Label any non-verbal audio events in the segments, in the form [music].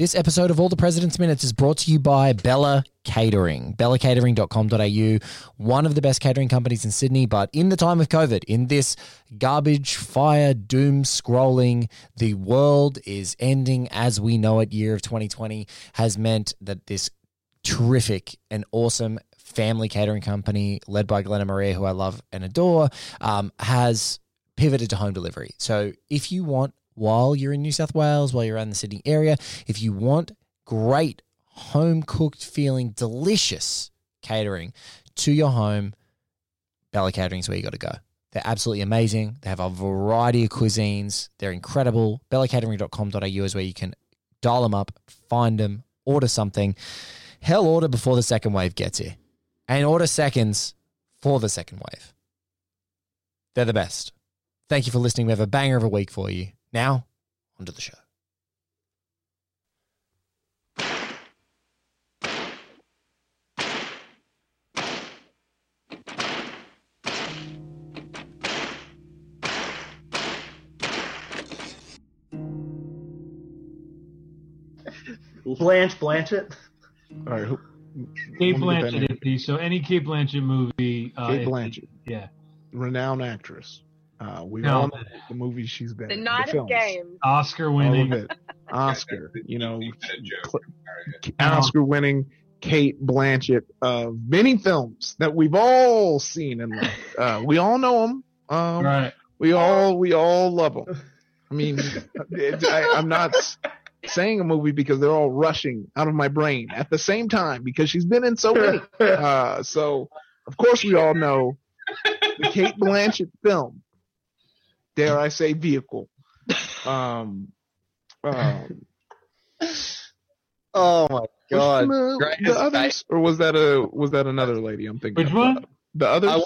This episode of All the President's Minutes is brought to you by Bella Catering. BellaCatering.com.au, one of the best catering companies in Sydney. But in the time of COVID, in this garbage, fire, doom scrolling, the world is ending as we know it. Year of 2020 has meant that this terrific and awesome family catering company led by Glenna Maria, who I love and adore, um, has pivoted to home delivery. So if you want while you're in New South Wales, while you're around the Sydney area. If you want great home cooked feeling, delicious catering to your home, Bella Catering is where you got to go. They're absolutely amazing. They have a variety of cuisines. They're incredible. BellaCatering.com.au is where you can dial them up, find them, order something. Hell, order before the second wave gets here and order seconds for the second wave. They're the best. Thank you for listening. We have a banger of a week for you. Now, onto the show. Blanche Blanchett. All right. Who, Cate let me get that name. Blanchett. So any Cate Blanchett movie. Uh, Cate if the- Blanchett. yeah. renowned actress. Uh, we No. all know the movies she's been The in. Night the of Games. Oscar winning. Oscar, you know. [laughs] Oscar winning Cate Blanchett of many films that we've all seen and loved. Uh, we all know them. Um, Right. We all we all love them. I mean, it- I, I'm not saying a movie because they're all rushing out of my brain at the same time because she's been in so [laughs] many. Uh, so of course we all know the Cate Blanchett film. Dare I say vehicle? Um, um, [laughs] Oh my god. which one, uh, the others, or was that a was that another lady? I'm thinking. Which one? The others. I-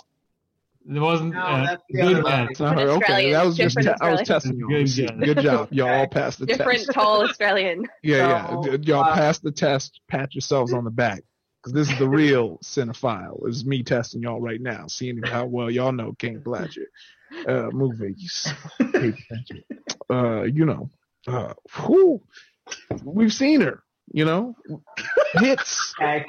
It wasn't. No, uh, that's the good other guess. Not her. Okay, that was just different te- I was testing you. Good See. Good job, y'all all passed the Different test. Different tall Australian. [laughs] Yeah, yeah, So, D- y'all uh, passed the test. Pat yourselves on the back because this is the real [laughs] cinephile. It's me testing y'all right now, seeing how well y'all know King Blanchett uh, movies. Uh, you know, uh, whew, we've seen her. You know, hits, Okay.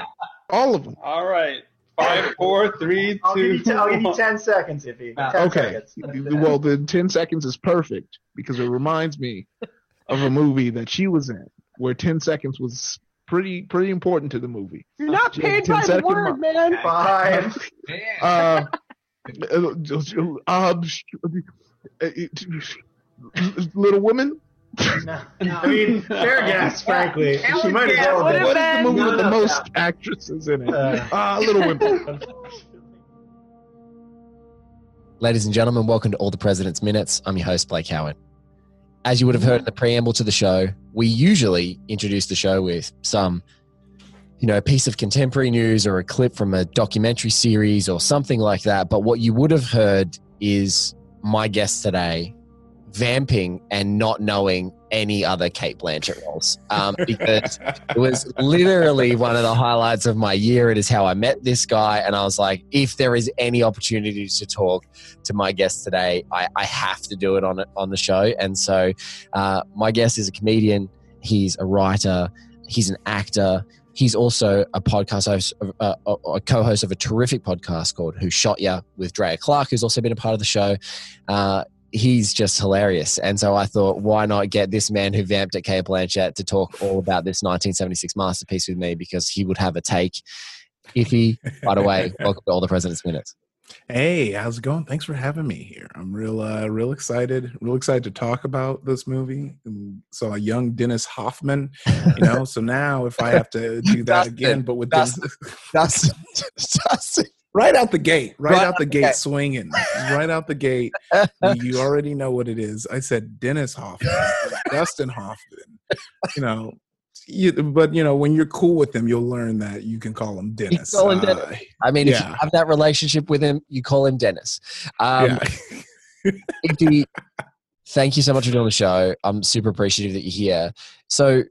all of them. All right. Five, four, three, I'll give, you ten, I'll give you 10 seconds, Ify. 10 Okay. seconds. Well, the 10 seconds is perfect because it reminds me of a movie that she was in where 10 seconds was pretty pretty important to the movie. You're not paid by the word, mark. man. Five. Uh, uh, Little Women? No, I mean, fair guess, frankly. That She was might as well have a been. What is the movie No, with the no, most actresses in it? Uh, Ah, Little Women. Ladies and gentlemen, welcome to All the President's Minutes. I'm your host, Blake Howard. As you would have heard in the preamble to the show, we usually introduce the show with some, you know, a piece of contemporary news or a clip from a documentary series or something like that. But what you would have heard is my guest today vamping and not knowing any other Cate Blanchett roles um, [laughs] because it was literally one of the highlights of my year. It is how I met this guy, and I was like, if there is any opportunity to talk to my guest today, I, I have to do it on it on the show. And so, uh, my guest is a comedian. He's a writer. He's an actor. He's also a podcast host, uh, a, co-host of a terrific podcast called "Who Shot Ya" with Drea Clark, who's also been a part of the show. Uh, he's just hilarious. And so I thought, why not get this man who vamped at Cate Blanchett to talk all about this 1976 masterpiece with me because he would have a take. Ify, by the way, [laughs] welcome to All the President's Minutes. Hey, how's it going? Thanks for having me here. I'm real, uh, real excited. Real excited to talk about this movie. And Saw a young Dennis Hoffman, you know. so now, if I have to do that Dustin, again, but with Dustin. That's, [laughs] that's right out the gate, right, Right out the the gate, gate. swinging, right out the gate. [laughs] you already know what it is. I said Dennis Hoffman, Dustin Hoffman. You know, you, but you know when you're cool with them, you'll learn that you can call him Dennis. call him Uh, I mean, if you have that relationship with him, you call him Dennis. Um, yeah. [laughs] Thank you so much for doing the show. I'm super appreciative that you're here. So,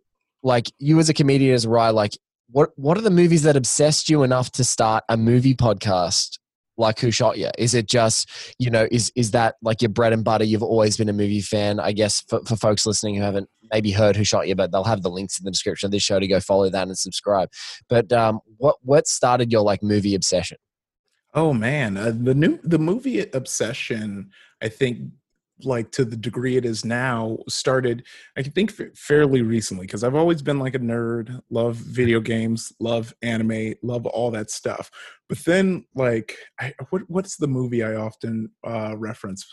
like, you as a comedian, as a writer, like, what what are the movies that obsessed you enough to start a movie podcast like Who Shot Ya? Is it just you know is is that like your bread and butter? You've always been a movie fan, I guess. For, for folks listening who haven't maybe heard Who Shot Ya, but they'll have the links in the description of this show to go follow that and subscribe. But um, what what started your like movie obsession? Oh man, uh, the new the movie obsession, I think like to the degree it is now started i think fairly recently because i've always been like a nerd love video games love anime love all that stuff. But then like I, what, what's the movie i often uh reference?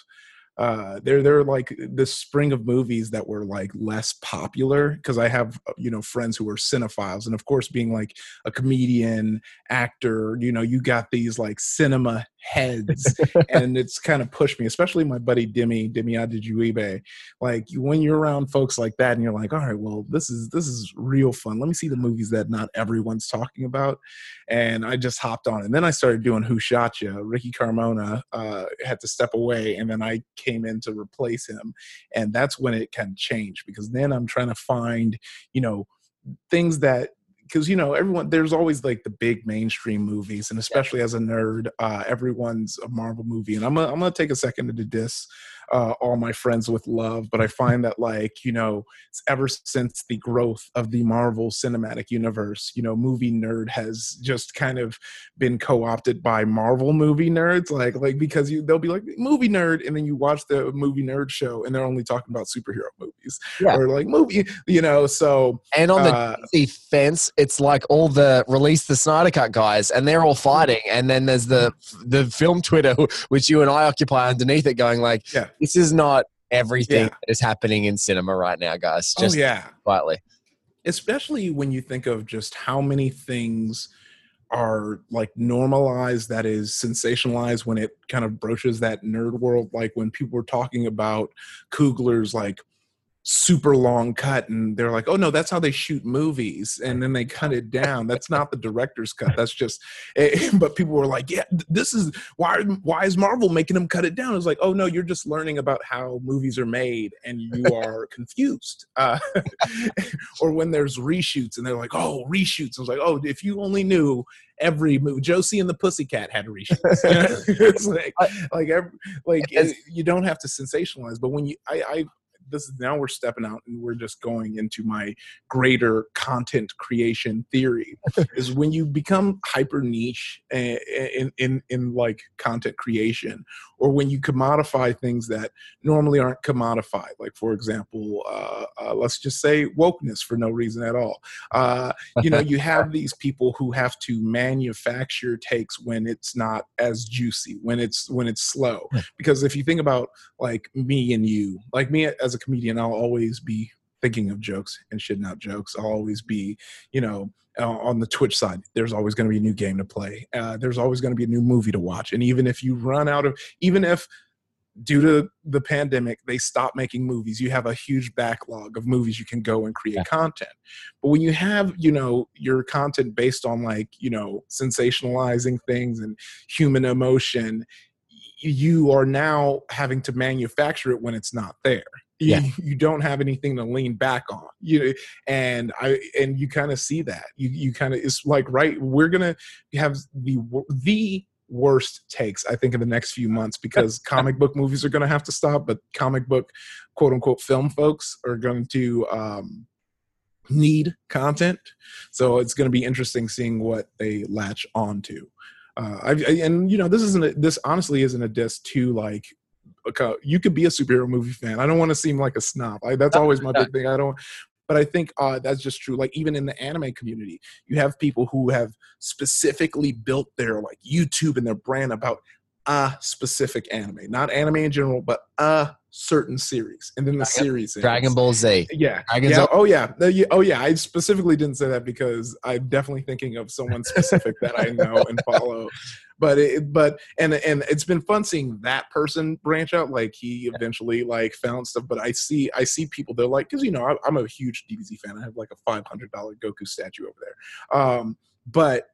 Uh they're they're like this spring of movies that were like less popular because i have uh, you know friends who are cinephiles and of course being like a comedian actor you know you got these like cinema heads [laughs] and it's kind of pushed me especially my buddy Demi Demi Adejuyigbe like when you're around folks like that and you're like all right well this is this is real fun. Let me see the movies that not everyone's talking about and I just hopped on. And then I started doing Who Shot Ya? Ricky Carmona uh, had to step away and then I came in to replace him and that's when it kind of changed because then I'm trying to find you know things that because you know everyone there's always like the big mainstream movies and especially as a nerd uh everyone's a marvel movie and i'm gonna, I'm gonna take a second to diss uh, all my friends with love but i find that like you know ever since the growth of the marvel cinematic universe you know movie nerd has just kind of been co-opted by marvel movie nerds like like because you they'll be like movie nerd and then you watch the movie nerd show and they're only talking about superhero movies Yeah. or like movie you know so And on the uh, fence, it's like all the release the Snyder Cut guys, and they're all fighting. And then there's the the film Twitter, [laughs] which you and I occupy underneath it, going like, Yeah. "This is not everything Yeah. that is happening in cinema right now, guys." oh Just yeah quietly. especially when you think of just how many things are like normalized that is sensationalized when it kind of broaches that nerd world like when people were talking about Coogler's like super long cut and they're like oh no that's how they shoot movies and then they cut it [laughs] down. That's not the director's cut. That's just eh, [laughs] but people were like yeah this is why why is marvel making them cut it down? It's like oh no you're just learning about how movies are made and you [laughs] are confused uh, or when there's reshoots and they're like oh reshoots. I was like oh if you only knew every movie josie and the pussycat had reshoots. You know? it's like like every, like It's- you don't have to sensationalize but when you i i this is now we're stepping out and we're just going into my greater content creation theory [laughs] is when you become hyper niche eh, in in in like content creation or when you commodify things that normally aren't commodified like for example uh, uh, let's just say wokeness for no reason at all. Uh, you know you have [laughs] these people who have to manufacture takes when it's not as juicy when it's when it's slow. Because if you think about like me and you like me as a comedian i'll always be thinking of jokes and shitting out jokes. I'll always be you know uh, on the twitch side there's always going to be a new game to play. Uh, there's always going to be a new movie to watch. And even if you run out of even if due to the pandemic they stop making movies you have a huge backlog of movies you can go and create Yeah. content. But when you have you know your content based on like you know sensationalizing things and human emotion you are now having to manufacture it when it's not there you, Yeah. you don't have anything to lean back on you and i and you kind of see that. You you kind of it's like right we're gonna have the the worst takes i think in the next few months because [laughs] comic book movies are gonna have to stop but comic book quote unquote film folks are going to um need content. So it's going to be interesting seeing what they latch onto. Uh I, I, and you know this isn't a, this honestly isn't a diss to like you could be a superhero movie fan. I don't want to seem like a snob. I, that's always my big thing. I don't but i think uh that's just true. Like even in the anime community you have people who have specifically built their like youtube and their brand about a specific anime not anime in general but a certain series and then the Dragon- series ends. Dragon Ball Z. Yeah. Yeah. Oh yeah. Oh yeah. I specifically didn't say that because I'm definitely thinking of someone specific that I know and [laughs] follow. But it, but and and it's been fun seeing that person branch out. Like he eventually like found stuff. But I see I see people they're like because you know I, I'm a huge DBZ fan. I have like a five hundred dollar Goku statue over there. Um, but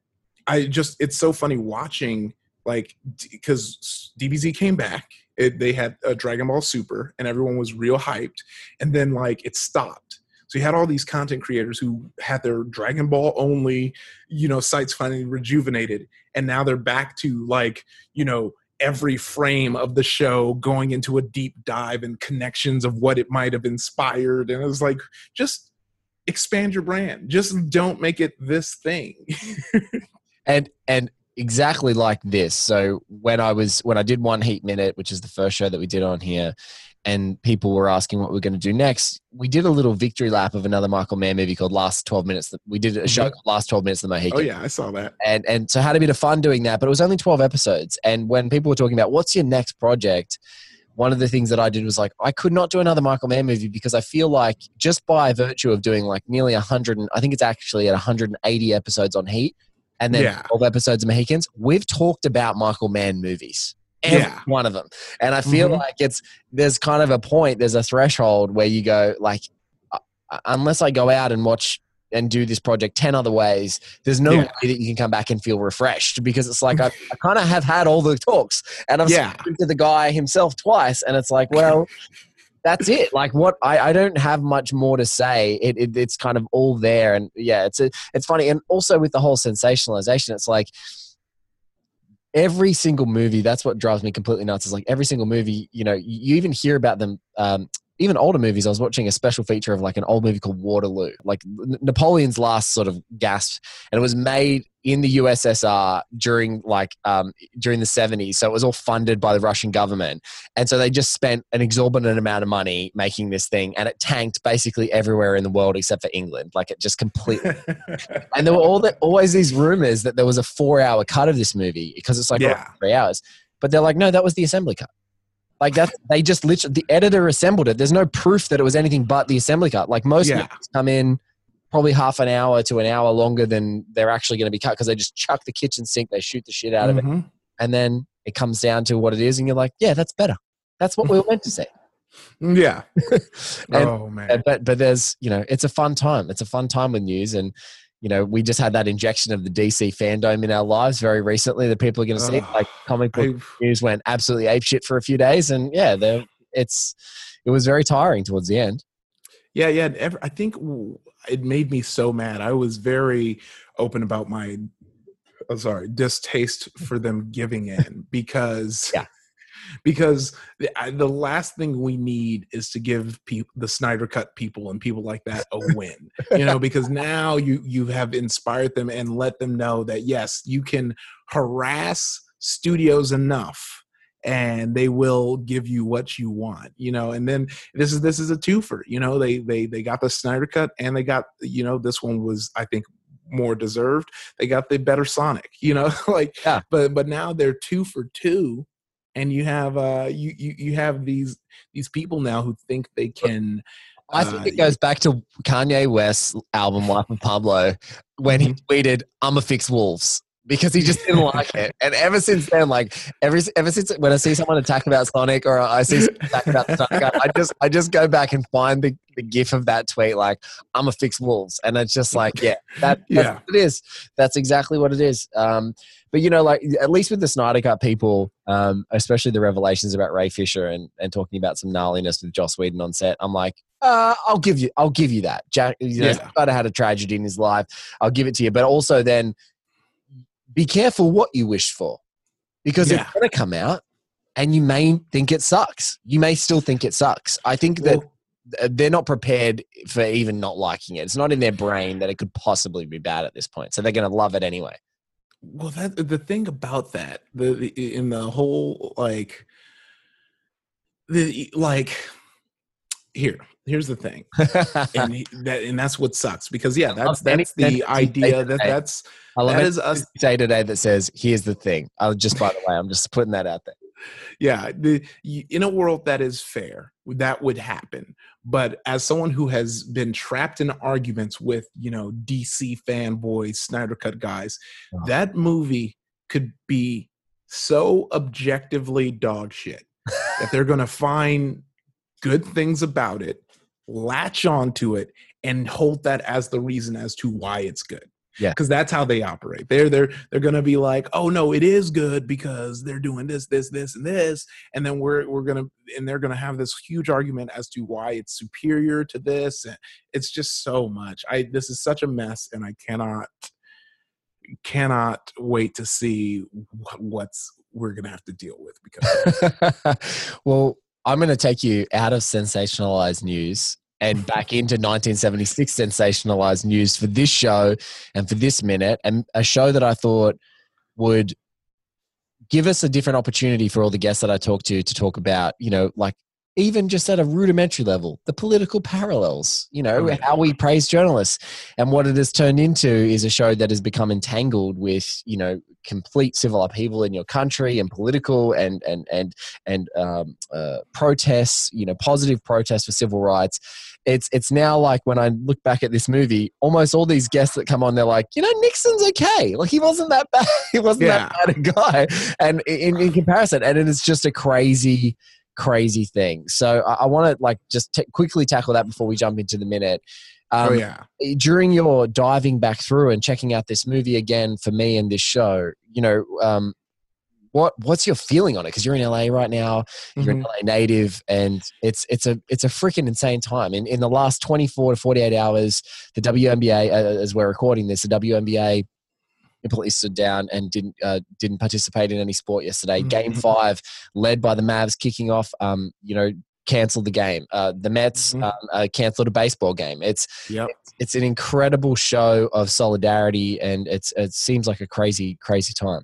I just it's so funny watching like because DBZ came back. It, they had a Dragon Ball Super, and everyone was real hyped. And then like it stopped. So you had all these content creators who had their Dragon Ball only, you know, sites finally rejuvenated, and now they're back to like, you know, every frame of the show going into a deep dive and connections of what it might have inspired. And it was like, just expand your brand. Just don't make it this thing. [laughs] and and exactly like this so when i was when i did one heat minute which is the first show that we did on here and people were asking what we're going to do next we did a little victory lap of another michael mann movie called last 12 minutes we did a show Mhm. called last 12 minutes of the mohican oh yeah, I saw that. and and so had a bit of fun doing that but it was only 12 episodes and when people were talking about what's your next project one of the things that I did was like I could not do another Michael Mann movie because I feel like just by virtue of doing like nearly 100 and I think it's actually at 180 episodes on Heat and then Yeah. 12 episodes of Mohicans we've talked about Michael Mann movies every Yeah. one of them and I feel Mhm. like it's there's kind of a point there's a threshold where you go like uh, unless I go out and watch and do this project 10 other ways there's no Yeah. way that you can come back and feel refreshed because it's like I, [laughs] I kind of have had all the talks and I've Yeah. spoken to the guy himself twice and it's like well that's it. Like what I, I don't have much more to say. It, it it's kind of all there. And yeah it's a, it's funny. And also with the whole sensationalization it's like every single movie that's what drives me completely nuts is like every single movie you know you, even hear about them um, even older movies i was watching a special feature of like an old movie called waterloo like napoleon's last sort of gasp and it was made in the ussr during like um, during the 70s so it was all funded by the russian government and so they just spent an exorbitant amount of money making this thing and it tanked basically everywhere in the world except for england like it just completely [laughs] and there were all that always these rumors that there was a four hour cut of this movie because it's like Yeah. three hours. But they're like, no, that was the assembly cut. Like that, they just literally the editor assembled it. There's no proof that it was anything but the assembly cut. Like most Yeah. come in probably half an hour to an hour longer than they're actually going to be cut because they just chuck the kitchen sink, they shoot the shit out of it, Mhm. and then it comes down to what it is, and you're like, yeah, that's better. That's what we were meant to say. [laughs] Yeah. [laughs] And- oh man. But but there's you know it's a fun time it's a fun time with news and you know we just had that injection of the dc fandom in our lives very recently that people are going to see Ugh. like comic book I've- news went absolutely apeshit for a few days and yeah it's it was very tiring towards the end Yeah, yeah. Ever, I think it made me so mad. I was very open about my, oh, sorry, distaste for them giving in because, Yeah. Because the, I, the last thing we need is to give people the Snyder Cut people and people like that a [laughs] win. you know, because now you you have inspired them and let them know that yes, you can harass studios enough and they will give you what you want you know and then this is this is a twofer you know they they they got the snyder cut and they got you know this one was i think more deserved they got the better sonic you know [laughs] like Yeah. but but now they're two for two and you have uh you you, you have these these people now who think they can i think uh, it goes back to kanye west's album life of pablo when he tweeted i'm a fix wolves because he just didn't like it and ever since then like every ever since when i see someone attack about sonic or i see someone attack about [laughs] sonic i just i just go back and find the, the gif of that tweet like i'm a fix wolves and it's just like yeah that that's Yeah. what it is that's exactly what it is um but you know like at least with the snyder cut people um especially the revelations about ray fisher and and talking about some gnarliness with joss whedon on set i'm like uh, I'll give you, I'll give you that. Zack, you know, Yeah. Had a tragedy in his life. I'll give it to you, but also then be careful what you wish for, because Yeah. it's going to come out, and you may think it sucks. You may still think it sucks. I think that Well- they're not prepared for even not liking it. It's not in their brain that it could possibly be bad at this point, so they're going to love it anyway. Well, that the thing about that, the, the in the whole like the like here, here's the thing, [laughs] and he, that and that's what sucks because yeah, that's that's the sentence you say idea that that's I love that is us. Say today that says, "Here's the thing." I'll just by the way, I'm just putting that out there. Yeah, the in a world that is fair, that would happen. But as someone who has been trapped in arguments with you know DC fanboys, Snyder Cut guys, Oh. that movie could be so objectively dog shit [laughs] that they're going to find good things about it, latch onto it, and hold that as the reason as to why it's good. Yeah. because that's how they operate. They're they're they're gonna be like, oh no, it is good because they're doing this, this, this, and this, and then we're we're gonna and they're gonna have this huge argument as to why it's superior to this, and it's just so much. I this is such a mess, and I cannot cannot wait to see wh- what's we're gonna have to deal with because [laughs] well, I'm going to take you out of sensationalized news and back into 1976 sensationalized news for this show and for this minute, and a show that I thought would give us a different opportunity for all the guests that I talk to to talk about, you know, like even just at a rudimentary level, the political parallels, you know, yeah. how we praise journalists. And what it has turned into is a show that has become entangled with, you know, complete civil upheaval in your country and political and and and and um, uh, protests, you know, positive protests for civil rights. It's it's now like when I look back at this movie, almost all these guests that come on, they're like, you know, Nixon's okay. Like he wasn't that bad. [laughs] He wasn't that bad a guy. And in, in comparison, and it is just a crazy, crazy thing. So I, I want to like just t- quickly tackle that before we jump into the minute. Um, oh yeah, during your diving back through and checking out this movie again for me and this show, you know, um, what what's your feeling on it? Because you're in LA right now, you're an LA native, and it's it's a it's a freaking insane time. In in the last 24 to 48 hours, the WNBA, uh, as we're recording this, the WNBA completely stood down and didn't uh, didn't participate in any sport yesterday. Mhm. Game five, led by the Mavs kicking off, um, you know, canceled the game. Uh, the Mets Mhm. um, uh, canceled a baseball game. It's yep. it's an incredible show of solidarity, and it's it seems like a crazy crazy time.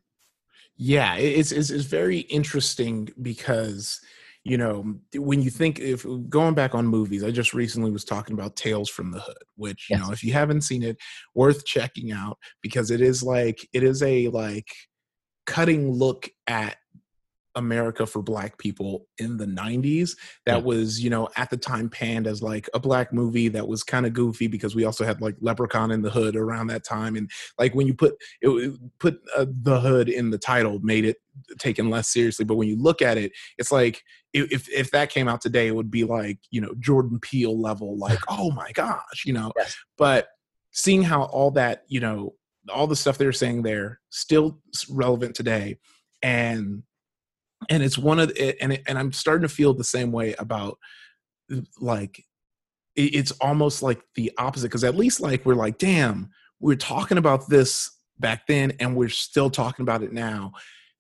Yeah, it's, it's it's very interesting because you know when you think if going back on movies, I just recently was talking about Tales from the Hood, which you Yes. know if you haven't seen it, worth checking out because it is like it is a like cutting look at America for black people in the 90s that Yeah. was you know at the time panned as like a black movie that was kind of goofy because we also had like Leprechaun in the Hood around that time and like when you put it, it put uh, the hood in the title made it taken less seriously but when you look at it it's like if if that came out today it would be like you know Jordan Peele level like [laughs] oh my gosh you know Yes. but seeing how all that you know all the stuff they're saying there still relevant today and and it's one of and it, and I'm starting to feel the same way about like it- it's almost like the opposite because at least like we're like damn we're talking about this back then and we're still talking about it now.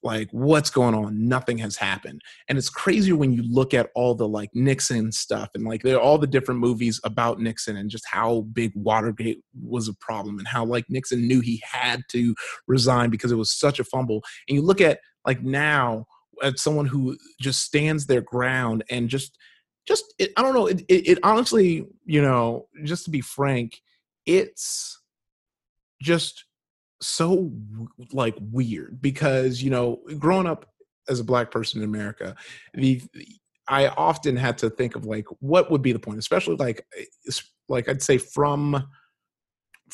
Like what's going on? Nothing has happened. And it's crazy when you look at all the like nixon stuff and like there are all the different movies about nixon and just how big watergate was a problem and how like nixon knew he had to resign because it was such a fumble. And you look at like now at someone who just stands their ground and just just it, i don't know it, it, it honestly you know just to be frank it's just so like weird because you know growing up as a black person in america the i often had to think of like what would be the point especially like eh, it's- like i'd say from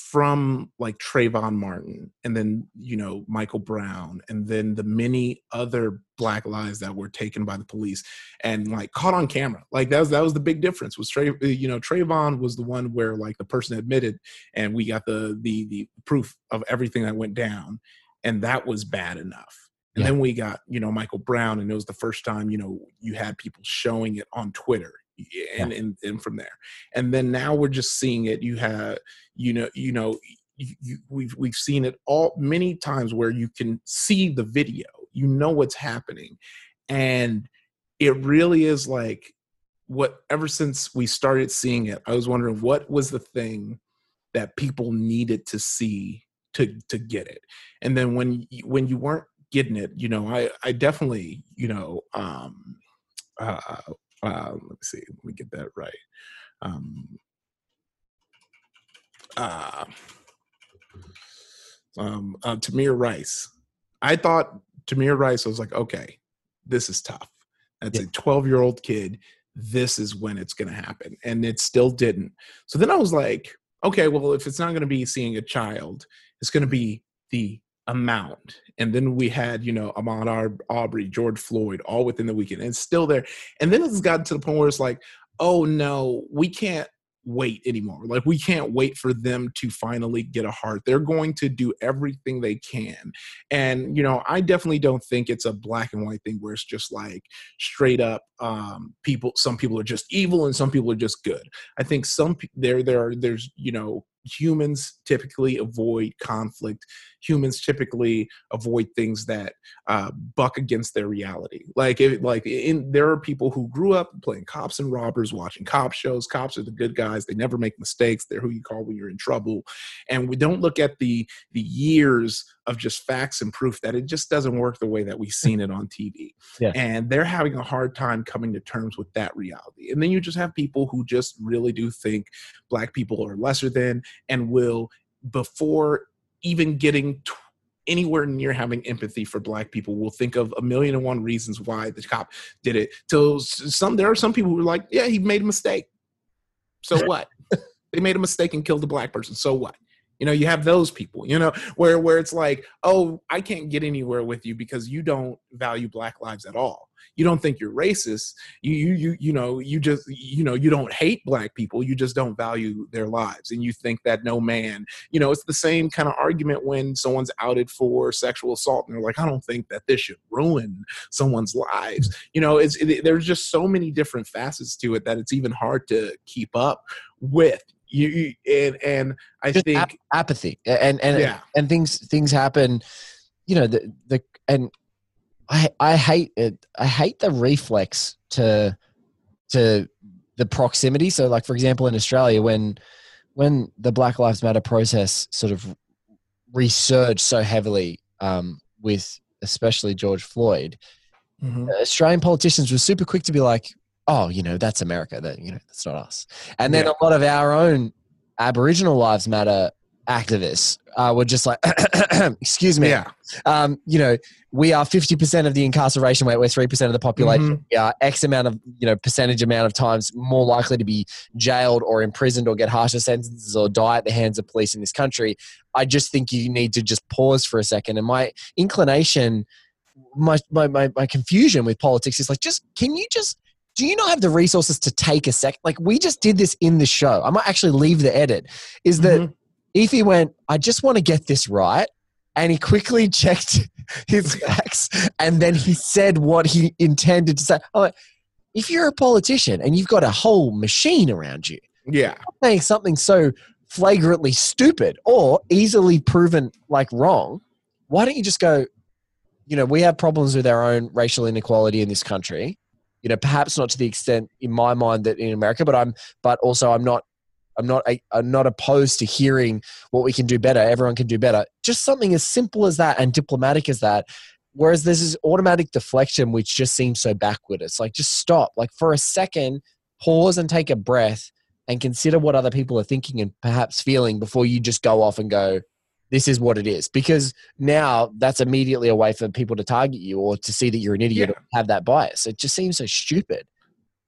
from like Trayvon Martin and then you know Michael Brown and then the many other black lives that were taken by the police and like caught on camera. Like that was that was the big difference was Trey uh, you know Trayvon was the one where like the person admitted and we got the the the proof of everything that went down and that was bad enough. And Yeah. then we got you know Michael Brown and it was the first time you know you had people showing it on Twitter and and, and from there. And then now we're just seeing it you have you know you know you, you, we've we've seen it all many times where you can see the video you know what's happening and it really is like what ever since we started seeing it i was wondering what was the thing that people needed to see to to get it. And then when you, when you weren't getting it you know i i definitely you know um uh, uh let me see let me get that right um uh, um, uh, Tamir Rice. I thought Tamir Rice I was like, okay, this is tough. That's Yeah. a 12 year old kid. This is when it's going to happen. And it still didn't. So then I was like, okay, well, if it's not going to be seeing a child, it's going to be the amount. And then we had, you know, Ahmaud Ar- Arbery, George Floyd, all within the weekend. And still there. And then it's gotten to the point where it's like, oh no, we can't wait anymore. Like we can't wait for them to finally get a heart. They're going to do everything they can. And you know, I definitely don't think it's a black and white thing where it's just like straight up um people some people are just evil and some people are just good. I think some there there are there's you know humans typically avoid conflict. Humans typically avoid things that uh, buck against their reality. Like it, like in there are people who grew up playing cops and robbers watching cop shows. Cops are the good guys. They never make mistakes. They're who you call when you're in trouble. And we don't look at the the years of just facts and proof that it just doesn't work the way that we've seen it on tv Yeah. and they're having a hard time coming to terms with that reality. And then you just have people who just really do think black people are lesser than and will before even getting t- anywhere near having empathy for black people will think of a million and one reasons why the cop did it. Till some there are some people who are like yeah he made a mistake. So what? [laughs] They made a mistake and killed a black person. So what you know you have those people you know [laughs] where where it's like oh i can't get anywhere with you because you don't value black lives at all. You don't think you're racist. You you you, you know you just you know you don't hate black people. You just don't value their lives. And you think that no man you know it's the same kind of argument when someone's outed for sexual assault and they're like i don't think that this should ruin someone's lives. Mm-hmm. You know it's it, there's just so many different facets to it that it's even hard to keep up with you, you and and i Just think ap- apathy and and yeah and things things happen you know the the and i i hate it i hate the reflex to to the proximity so like for example in australia when when the black lives matter process sort of resurged so heavily um, with especially george floyd Mhm. australian politicians were super quick to be like oh you know that's america that you know that's not us. And then Yeah. a lot of our own aboriginal lives matter activists uh, were just like [coughs] excuse me. Yeah. Um, you know we are 50% of the incarceration rate we're 3% of the population. Mhm. we are x amount of you know percentage amount of times more likely to be jailed or imprisoned or get harsher sentences or die at the hands of police in this country. I just think you need to just pause for a second. And my inclination my my, my, my confusion with politics is like just can you just do you not have the resources to take a sec like we just did this in the show i might actually leave the edit is that Mhm. Ify went, I just want to get this right. And he quickly [laughs] checked his facts and then he said what he intended to say. I'm like, if you're a politician and you've got a whole machine around you yeah saying something so flagrantly stupid or easily proven like wrong, why don't you just go, you know, we have problems with our own racial inequality in this country. You know, perhaps not to the extent in my mind that in America, but I'm, but also I'm not, I'm not, I'm not opposed to hearing what we can do better. Everyone can do better. Just something as simple as that and diplomatic as that. Whereas there's this automatic deflection which just seems so backward. It's like just stop, like for a second, pause and take a breath and consider what other people are thinking and perhaps feeling before you just go off and go, this is what it is. Because now that's immediately a way for people to target you or to see that you're an idiot Yeah. or have that bias. It just seems so stupid.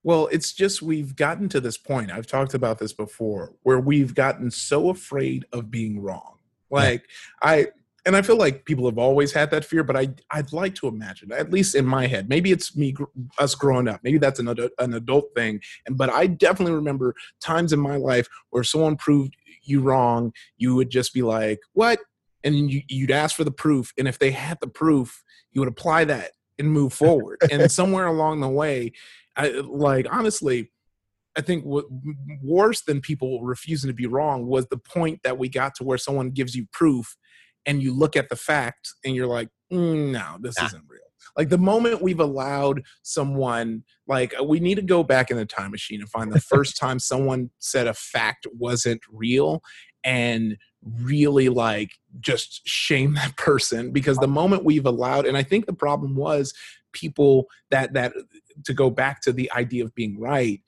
Well, it's just we've gotten to this point. I've talked about this before, where we've gotten so afraid of being wrong. Like I and I feel like people have always had that fear, but I I'd like to imagine, at least in my head, maybe it's me us growing up, maybe that's an adult, an adult thing, and but I definitely remember times in my life where someone proved you wrong, you would just be like, "What?" and you, you'd ask for the proof, and if they had the proof, you would apply that and move [laughs] forward. and somewhere along the way, I like honestly, I think what worse than people refusing to be wrong was the point that we got to where someone gives you proof and you look at the fact and you're like, "Mm, no, this Nah. isn't real. Like the moment we've allowed someone, like we need to go back in the time machine and find the [laughs] first time someone said a fact wasn't real and really like just shame that person because the moment we've allowed and i think the problem was people that that to go back to the idea of being right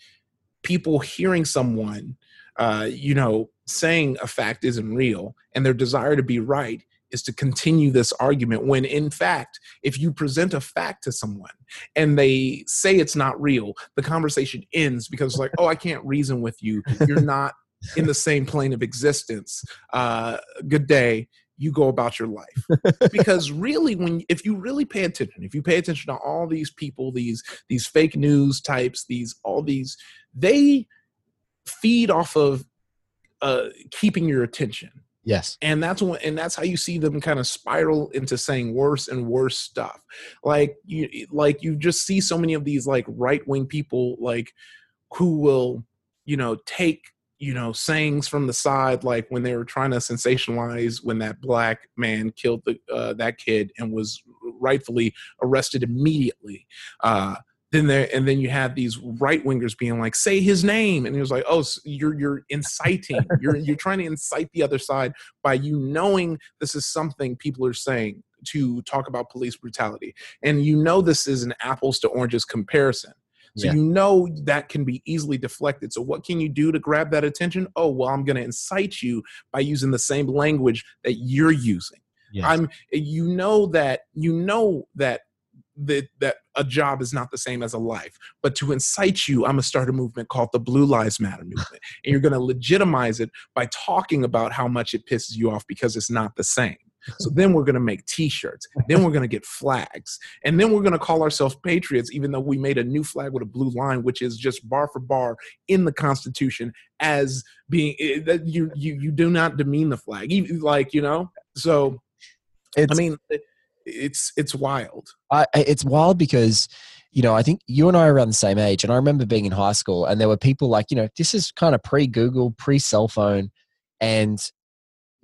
people hearing someone uh you know saying a fact isn't real and their desire to be right is to continue this argument when in fact if you present a fact to someone and they say it's not real the conversation ends because it's like oh i can't reason with you. You're [laughs] not in the same plane of existence. Uh good day. You go about your life. Because really when if you really pay attention if you pay attention to all these people these these fake news types these all these they feed off of uh, keeping your attention Yes. and that's when and that's how you see them kind of spiral into saying worse and worse stuff like you like you just see so many of these like right-wing people like who will you know take you know sayings from the side like when they were trying to sensationalize when that black man killed the uh, that kid and was rightfully arrested immediately uh then there and then you have these right wingers being like say his name and he was like oh so you're you're inciting [laughs] you're you're trying to incite the other side by you knowing this is something people are saying to talk about police brutality and you know this is an apples to oranges comparison so Yeah. you know that can be easily deflected so what can you do to grab that attention oh well i'm going to incite you by using the same language that you're using Yes. i'm you know that you know that that that a job is not the same as a life but to incite you i'm going to start a movement called the blue lives matter movement. And you're going to legitimize it by talking about how much it pisses you off because it's not the same. So then we're going to make t-shirts. Then we're going to get flags. And then we're going to call ourselves patriots even though we made a new flag with a blue line which is just bar for bar in the constitution as being eh, that you you you do not demean the flag. Like you know? So It's, i mean it- it's it's wild I, I- it's wild because you know i think you and i are around the same age and i remember being in high school and there were people like you know this is kind of pre-google pre-cell phone and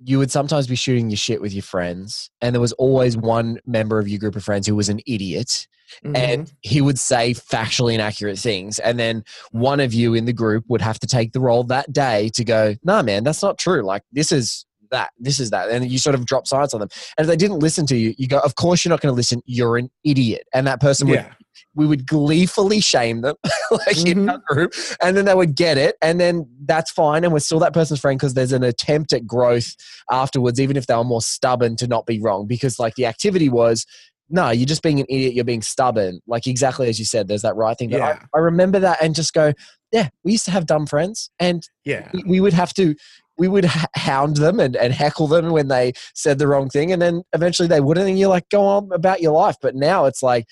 you would sometimes be shooting your shit with your friends and there was always one member of your group of friends who was an idiot Mm-hmm. and he would say factually inaccurate things and then one of you in the group would have to take the role that day to go nah man that's not true like this is that this is that and you sort of drop science on them. And if they didn't listen to you you go of course you're not going to listen. You're an idiot. And that person would yeah. we would gleefully shame them [laughs] like in mm-hmm. our group and then they would get it and then that's fine and we're still that person's friend because there's an attempt at growth afterwards even if they were more stubborn to not be wrong because like the activity was no you're just being an idiot. You're being stubborn. Like exactly as you said there's that right thing. But Yeah. I, I remember that and just go yeah we used to have dumb friends and yeah. we would have to we would hound them and, and heckle them when they said the wrong thing and then eventually they wouldn't and you're like go on about your life but now it's like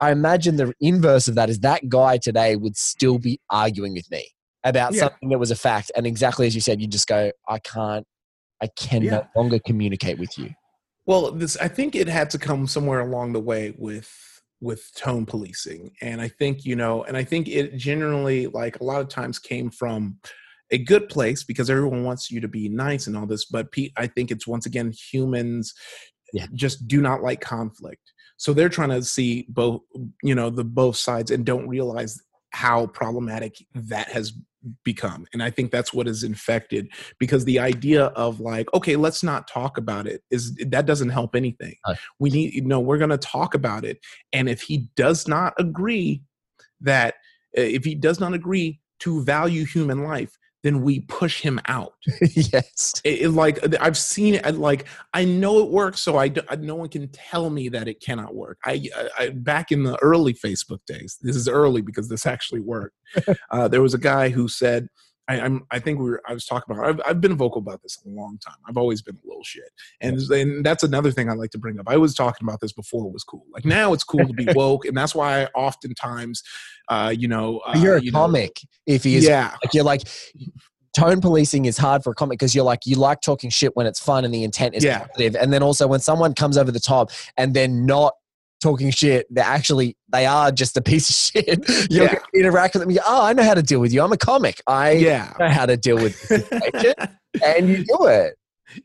i imagine the inverse of that is that guy today would still be arguing with me about Yeah. something that was a fact and exactly as you said you just go i can't i can Yeah. no longer communicate with you Well, this I think it had to come somewhere along the way with with tone policing, and I think you know, and I think it generally like a lot of times came from a good place because everyone wants you to be nice and all this, but Pete, I think it's once again humans Yeah. just do not like conflict, so they're trying to see both you know the both sides and don't realize how problematic that has become and i think that's what is infected because the idea of like okay let's not talk about it is that doesn't help anything. We need you know we're going to talk about it and if he does not agree that uh, if he does not agree to value human life then we push him out [laughs] yes it, it, like I've seen it. Like I know it works, so I, I- no one can tell me that it cannot work. I, I back in the early Facebook days. This is early because this actually worked. [laughs] uh, there was a guy who said, I, I'm I think we were I was talking about. I've, I've been vocal about this a long time. I've always been a little shit, and and that's another thing I like to bring up. I was talking about this before it was cool. Like now it's cool to be [laughs] woke, and that's why I oftentimes, uh, you know, uh, you're a you know- comic if he is yeah, like you're like tone policing is hard for a comic because you're like you like talking shit when it's fun and the intent is Yeah. positive and then also when someone comes over the top and they're not talking shit they're actually they are just a piece of [laughs] shit you're Yeah. interact with them you oh i know how to deal with you i'm a comic i yeah. know how to deal with [laughs] and you do it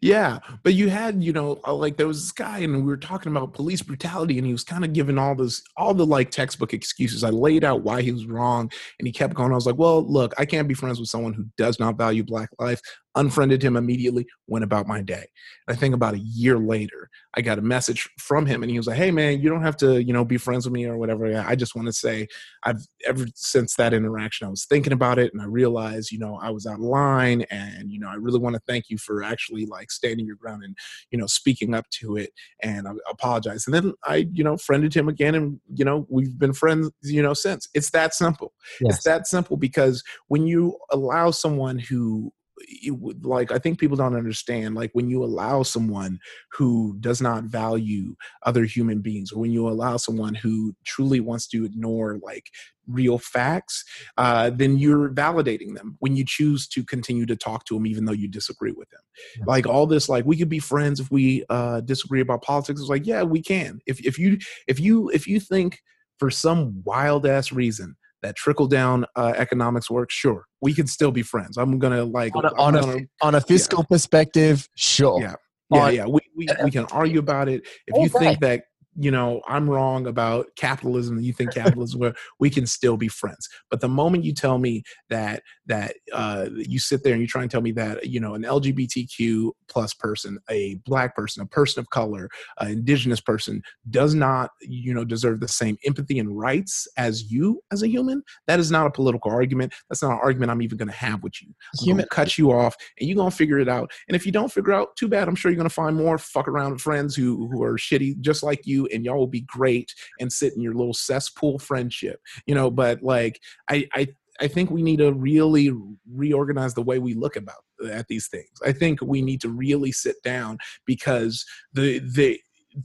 Yeah, but you had, you know, uh, like there was this guy, and we were talking about police brutality, and he was kind of giving all this, all the like textbook excuses. I laid out why he was wrong, and he kept going. I was like, well, look, I can't be friends with someone who does not value Black life. Unfriended him immediately, went about my day. I think about a year later, I got a message from him, and he was like, hey, man, you don't have to, you know, be friends with me or whatever. I just want to say, I've ever since that interaction, I was thinking about it, and I realized, you know, I was out of line, and you know, I really want to thank you for actually like standing your ground and you know speaking up to it, and I apologize. And then I, you know, friended him again, and you know, we've been friends, you know, since. It's that simple. Yes. It's that simple because when you allow someone who you like I think people don't understand like when you allow someone who does not value other human beings or when you allow someone who truly wants to ignore like real facts uh, then you're validating them when you choose to continue to talk to them even though you disagree with them like all this like we could be friends if we uh, disagree about politics it's like yeah we can. If, if you if you if you think for some wild ass reason that trickle down uh, economics works sure we can still be friends. I'm gonna like On a, on a, gonna- on a fiscal perspective, sure. yeah. Yeah On- yeah we, we, we can argue about it. If you day. think that you know i'm wrong about capitalism and you think capitalism we can still be friends. But the moment you tell me that that uh, you sit there and you try and tell me that you know an lgbtq plus person a black person a person of color an indigenous person does not you know deserve the same empathy and rights as you as a human that is not a political argument that's not an argument i'm even going to have with you I'm Human- gonna cut you off and you're gonna figure it out. And if you don't figure out, too bad. I'm sure you're gonna find more fuck around friends who who are shitty just like you, and y'all will be great and sit in your little cesspool friendship. You know, but like I I I think we need to really reorganize the way we look about at these things. I think we need to really sit down because the the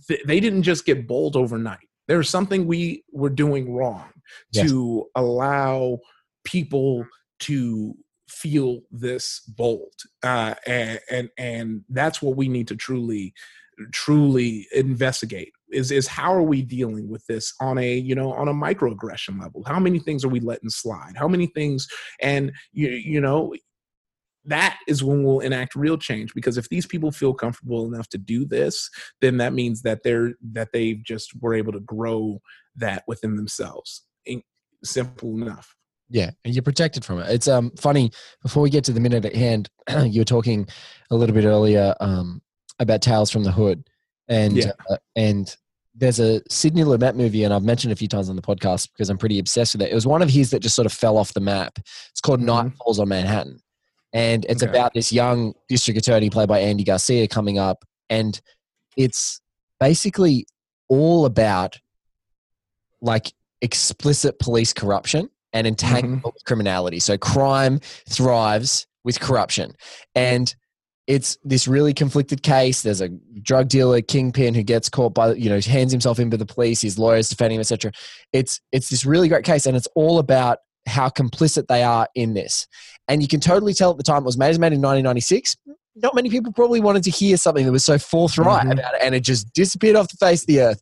th- they didn't just get bold overnight. There's something we were doing wrong Yes. to allow people to feel this bold uh, and, and and that's what we need to truly truly investigate is is how are we dealing with this on a you know on a microaggression level how many things are we letting slide how many things and you you know that is when we'll enact real change because if these people feel comfortable enough to do this then that means that they're that they just were able to grow that within themselves simple enough Yeah, and you're protected from it. It's um funny. Before we get to the minute at hand, [clears throat] you were talking a little bit earlier um, about Tales from the Hood, and Yeah. uh, and there's a Sidney Lumet movie, and I've mentioned a few times on the podcast because I'm pretty obsessed with it. It was one of his that just sort of fell off the map. It's called Night Mhm. Falls on Manhattan, and it's Okay. about this young district attorney played by Andy Garcia coming up, and it's basically all about like explicit police corruption and entanglement with criminality. So crime thrives with corruption. And it's this really conflicted case. There's a drug dealer, kingpin, who gets caught by, you know, hands himself in with the police, his lawyers defending him, etc. It's it's this really great case, and it's all about how complicit they are in this. And you can totally tell at the time it was made, it was made in 1996. Not many people probably wanted to hear something that was so forthright Mhm. about it, and it just disappeared off the face of the earth.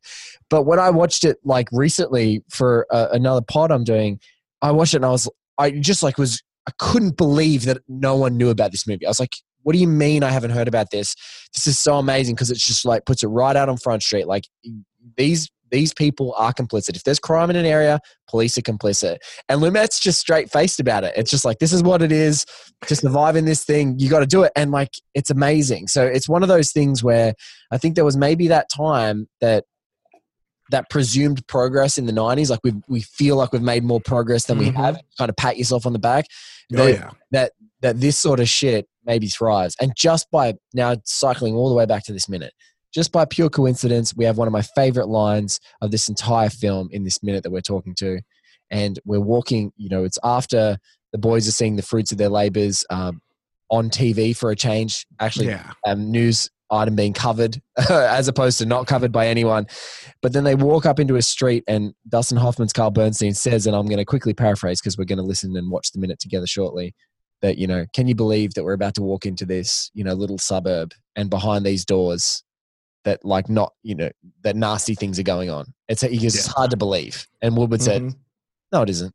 But when I watched it like recently for uh, another pod I'm doing, I watched it and I was, I just like was, I couldn't believe that no one knew about this movie. I was like, what do you mean I haven't heard about this? This is so amazing because it's just like puts it right out on Front Street. Like these these people are complicit. If there's crime in an area, police are complicit. And Lumet's just straight faced about it. It's just like this is what it is to survive in this thing. You got to do it, and like it's amazing. So it's one of those things where I think there was maybe that time that that presumed progress in the 90s like we we feel like we've made more progress than we Mhm. have kind of pat yourself on the back oh that, yeah that that this sort of shit maybe thrives and just by now cycling all the way back to this minute just by pure coincidence we have one of my favorite lines of this entire film in this minute that we're talking to and we're walking you know it's after the boys are seeing the fruits of their labors um, on tv for a change actually yeah um, news item being covered [laughs] as opposed to not covered by anyone. But then they walk up into a street, and Dustin Hoffman's Carl Bernstein says, and I'm going to quickly paraphrase because we're going to listen and watch the minute together shortly. That you know, can you believe that we're about to walk into this you know little suburb, and behind these doors, that like not you know that nasty things are going on. It's he goes, it's hard to believe. And Woodward said, Mhm. no, it isn't.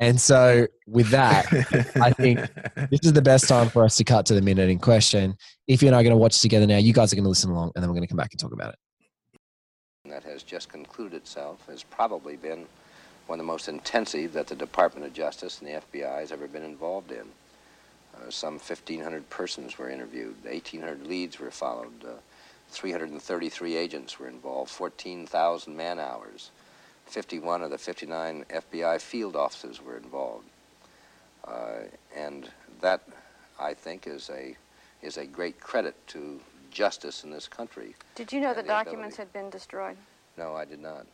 And so with that, I think [laughs] this is the best time for us to cut to the minute in question. If you and I are going to watch together now, you guys are going to listen along, and then we're going to come back and talk about it. that has just concluded itself has probably been one of the most intensive that the Department of Justice and the FBI has ever been involved in. Uh, some 1,500 persons were interviewed, 1,800 leads were followed, uh, 333 agents were involved, 14,000 man hours, 51 of the 59 FBI field officers were involved. Uh, and that, I think, is a, is a great credit to justice in this country. Did you know the the ability- documents had been destroyed? No, I did not.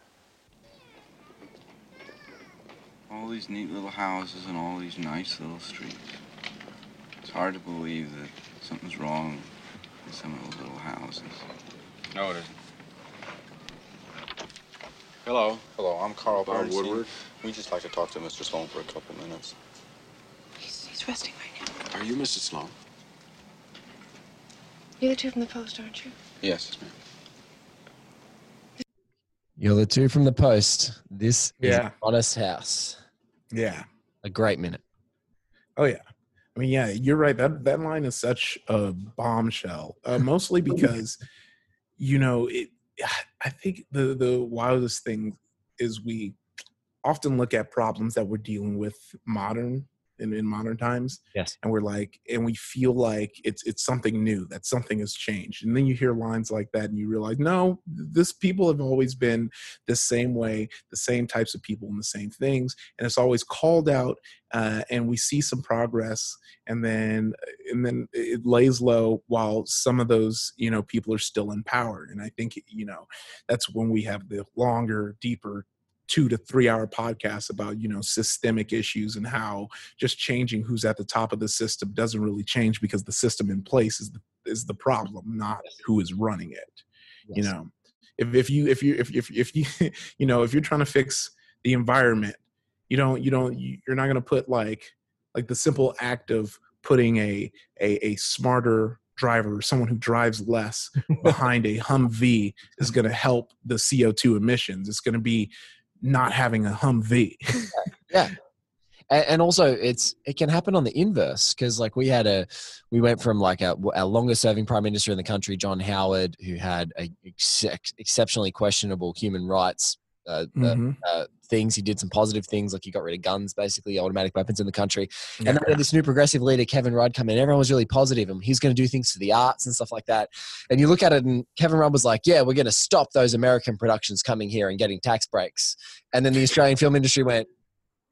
All these neat little houses and all these nice little streets. It's hard to believe that something's wrong in some of those little houses. No, it isn't. Hello. Hello, I'm Carl Bob Bernstein. Woodward. We'd just like to talk to Mr. Sloan for a couple minutes. He's, he's resting right now. Are you Mrs. Sloan? You're the two from the post, aren't you? Yes, ma'am. You're the two from the post. This Yeah. is Honest House. Yeah. A great minute. Oh yeah. I mean, yeah, you're right. That that line is such a bombshell. Uh, mostly because, you know, it. I think the the wildest thing is we often look at problems that we're dealing with modern in, in modern times Yes. and we're like and we feel like it's it's something new that something has changed and then you hear lines like that and you realize no this people have always been the same way the same types of people and the same things and it's always called out uh, and we see some progress and then and then it lays low while some of those you know people are still in power and i think you know that's when we have the longer deeper two to three hour podcasts about you know systemic issues and how just changing who's at the top of the system doesn't really change because the system in place is the is the problem not who is running it you know? If, if you if you if, if if you [laughs] you know if you're trying to fix the environment you don't you don't you- you're not going to put like like the simple act of putting a a, a smarter driver someone who drives less [laughs] behind a humvee is going to help the co2 emissions. It's going to be not having a humvee [laughs] Yeah. and, and also it's it can happen on the inverse because like we had a we went from like a, our longest serving prime minister in the country john howard who had a ex- exceptionally questionable human rights uh, Mhm. uh, things he did some positive things like he got rid of guns basically automatic weapons in the country Yeah. and then had this new progressive leader kevin rudd come in everyone was really positive and he's going to do things for the arts and stuff like that and you look at it and kevin rudd was like yeah we're going to stop those american productions coming here and getting tax breaks and then the australian film industry went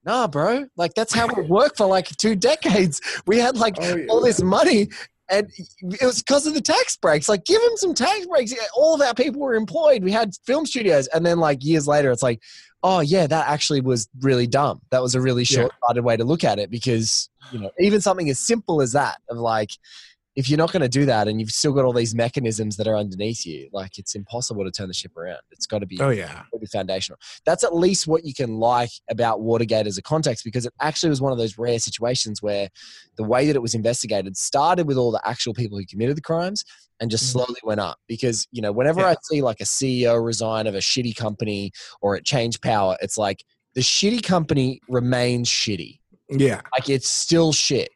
nah, bro. Like that's how it [laughs] worked for like two decades. We had like Oh, yeah. all this money. And it was because of the tax breaks. Like, give them some tax breaks. All of our people were employed. We had film studios, and then like years later, it's like, oh yeah, that actually was really dumb. That was a really short-sighted way to look at it because you know even something as simple as that of like, if you're not going to do that, and you've still got all these mechanisms that are underneath you, like it's impossible to turn the ship around. It's got to be oh yeah be foundational. That's at least what you can like about Watergate as a context because it actually was one of those rare situations where the way that it was investigated started with all the actual people who committed the crimes and just Mhm. slowly went up. Because, you know, whenever Yeah. I see like a CEO resign of a shitty company or it changed power, it's like the shitty company remains shitty. yeah Like it's still shit.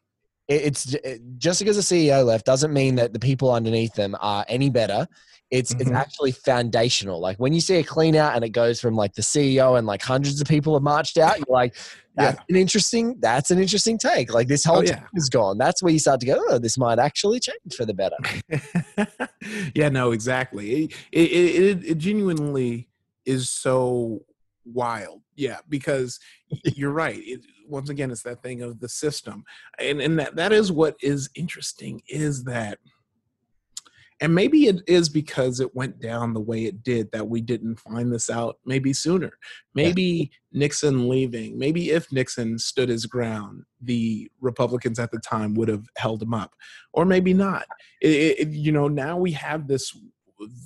It- It's just because the CEO left doesn't mean that the people underneath them are any better. It's it's Mhm. actually foundational. Like when you see a clean out and it goes from like the CEO and like hundreds of people have marched out, you're like, that's an interesting. That's an interesting take. Like this whole Oh, yeah. is gone. That's where you start to go. Oh, this might actually change for the better. [laughs] yeah, no, exactly. It, it, it, it genuinely is so wild. Yeah, because [laughs] you're right. It, once again, it's that thing of the system, and and that that is what is interesting is that, and maybe it is because it went down the way it did that we didn't find this out maybe sooner. Maybe Nixon leaving. Maybe if Nixon stood his ground, the Republicans at the time would have held him up, or maybe not it, it, you know now we have this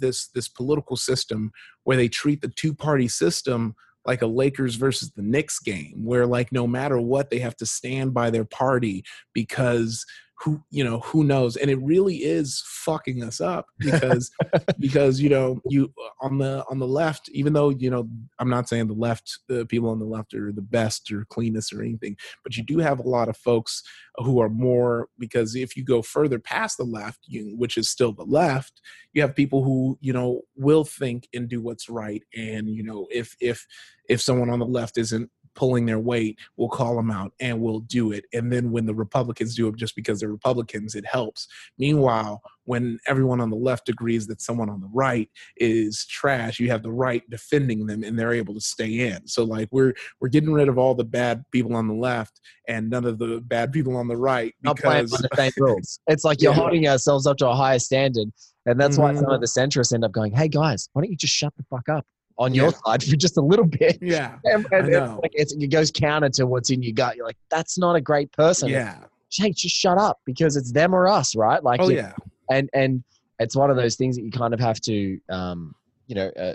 this this political system where they treat the two party system like a Lakers versus the Knicks game where like no matter what they have to stand by their party because who you know who knows? And it really is fucking us up because [laughs] because you know you uh, on the on the left even though you know i'm not saying the left the people on the left are the best or cleanest or anything but you do have a lot of folks who are more because if you go further past the left you, which is still the left you have people who you know will think and do what's right. And you know if if if someone on the left isn't pulling their weight we'll call them out and we'll do it. And then when the republicans do it just because they're republicans it helps. Meanwhile when everyone on the left agrees that someone on the right is trash you have the right defending them and they're able to stay in. So like we're we're getting rid of all the bad people on the left and none of the bad people on the right Not playing by because the same [laughs] rules. It's like you're Yeah. holding ourselves up to a higher standard, and that's why some of mm-hmm. the centrists end up going, "Hey guys, why don't you just shut the fuck up on your side [laughs] for just a little bit?" yeah And, and I it's know. like it goes counter to what's in your gut. You're like, that's not a great person. yeah hey, just shut up because it's them or us, right? Like, oh you- yeah, and and it's one of those things that you kind of have to, um, you know, uh,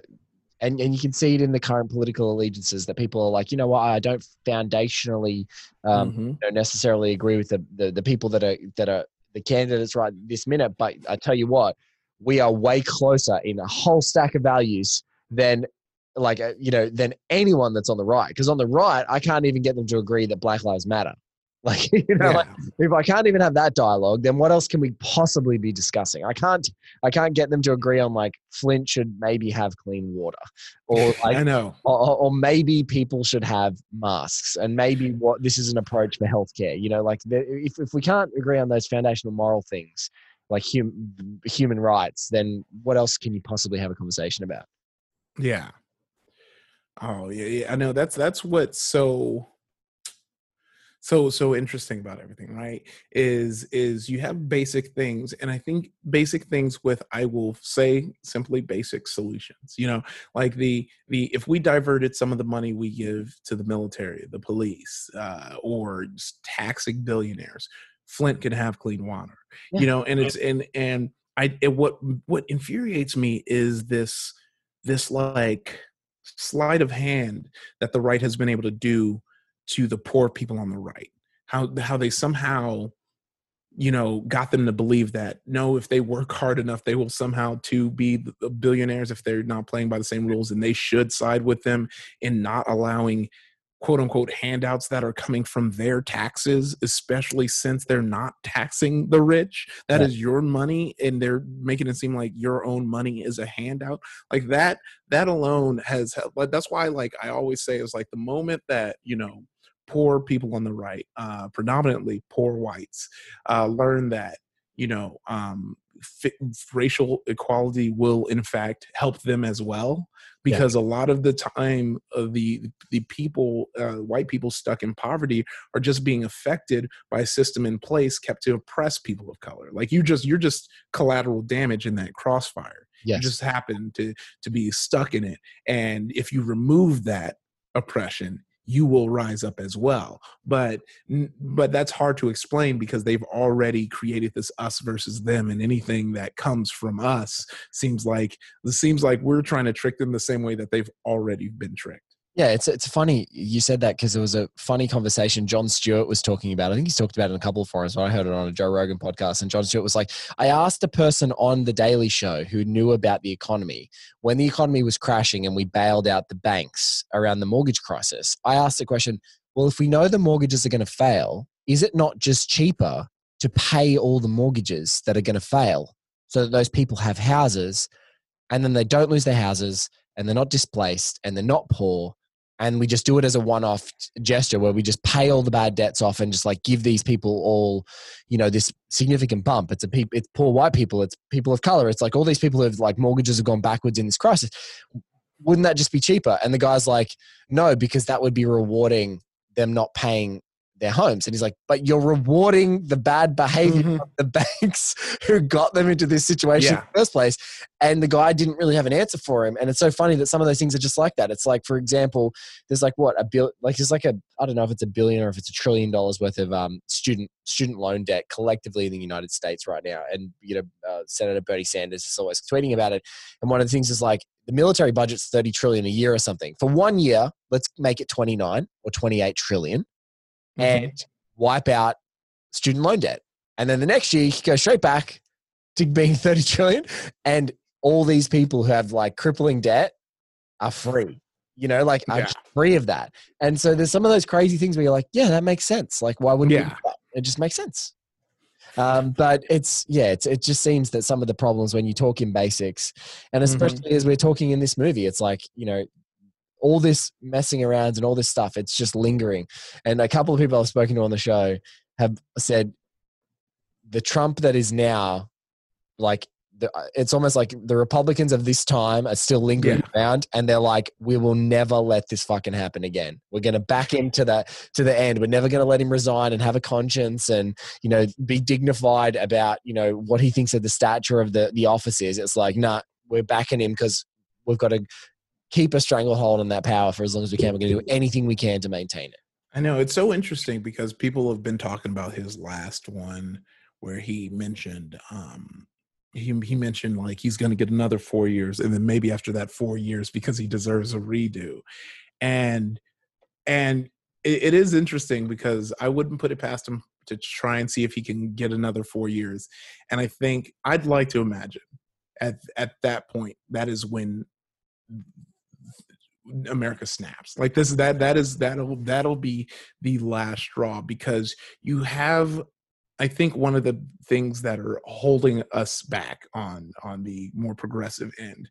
and and you can see it in the current political allegiances that people are like, you know what, I don't foundationally um, Mhm. you know, necessarily agree with the, the the people that are that are the candidates right this minute, but I tell you what, we are way closer in a whole stack of values than like uh, you know than anyone that's on the right because on the right i can't even get them to agree that black lives matter. [laughs] Like you know like, if i can't even have that dialogue then what else can we possibly be discussing? I can't i can't get them to agree on like flint should maybe have clean water or [laughs] like I know. or, or- maybe people should have masks and maybe what this is an approach for healthcare you know like the, if, if we can't agree on those foundational moral things like hum, human rights then what else can you possibly have a conversation about Yeah. Oh yeah, yeah. I know that's that's what's so so so interesting about everything, right? Is is you have basic things, and I think basic things with I will say simply basic solutions. You know, like the the if we diverted some of the money we give to the military, the police, uh, or just taxing billionaires, Flint could have clean water. Yeah. You know, and it's and and I it, what what infuriates me is this this like sleight of hand that the right has been able to do to the poor people on the right. How how they somehow you know got them to believe that no if they work hard enough they will somehow to be uh, billionaires if they're not playing by the same rules and they should side with them in not allowing quote unquote handouts that are coming from their taxes especially since they're not taxing the rich That is Yeah. your money and they're making it seem like your own money is a handout like that that alone has like that's why like i always say is like the moment that you know poor people on the right uh predominantly poor whites uh learn that you know um fi- racial equality will in fact help them as well because a lot of the time uh, the the people uh, white people stuck in poverty are just being affected by a system in place kept to oppress people of color. Like you just you're just collateral damage in that crossfire. Yes. you just happen to to be stuck in it. And if you remove that oppression you will rise up as well. But but that's hard to explain because they've already created this us versus them and anything that comes from us seems like seems like we're trying to trick them the same way that they've already been tricked Yeah, it's it's funny you said that because it was a funny conversation Jon Stewart was talking about. I think he's talked about it in a couple of forums, but I heard it on a Joe Rogan podcast. And Jon Stewart was like, I asked a person on the Daily Show who knew about the economy when the economy was crashing and we bailed out the banks around the mortgage crisis. I asked the question, well, if we know the mortgages are going to fail, is it not just cheaper to pay all the mortgages that are going to fail so that those people have houses and then they don't lose their houses and they're not displaced and they're not poor and we just do it as a one-off gesture where we just pay all the bad debts off and just like give these people all you know this significant bump. It's a peop it's poor white people it's people of color it's like all these people have like mortgages have gone backwards in this crisis. Wouldn't that just be cheaper? And the guy's like no because that would be rewarding them not paying their homes. And he's like but you're rewarding the bad behavior Mhm. of the [laughs] banks who got them into this situation in the first place. And the guy didn't really have an answer for him. And it's so funny that some of those things are just like that. It's like for example there's like what a bill like there's like a i don't know if it's a billion or if it's a trillion dollars worth of um student student loan debt collectively in the united states right now. And you know uh, senator bernie sanders is always tweeting about it. And one of the things is like the military budget's 30 trillion a year or something. For one year let's make it 29 or 28 trillion and wipe out student loan debt and then the next year you go straight back to being [laughs] 30 trillion and all these people who have like crippling debt are free you know like are Yeah. just free of that and so there's some of those crazy things where you're like yeah that makes sense like why wouldn't we Yeah. do that? it just makes sense um, but it's yeah it's, it just seems that some of the problems when you talk in basics and especially as we're talking in this movie it's like you know all this messing around and all this stuff it's just lingering. And a couple of people i've spoken to on the show have said the trump that is now like the, it's almost like the republicans of this time are still lingering around and they're like we will never let this fucking happen again. We're going to back him to the to the end. We're never going to let him resign and have a conscience and you know be dignified about you know what he thinks of the stature of the the office is. It's like nah we're backing him because we've got to keep a stranglehold on that power for as long as we can we're going to do anything we can to maintain it I know it's so interesting because people have been talking about his last one where he mentioned um he he mentioned like he's going to get another 4 years and then maybe after that 4 years because he deserves a redo. And and it, it is interesting because I wouldn't put it past him to try and see if he can get another 4 years. And I think I'd like to imagine at at that point that is when America snaps. Like this that that is that'll that'll be the last straw because you have I think one of the things that are holding us back on on the more progressive end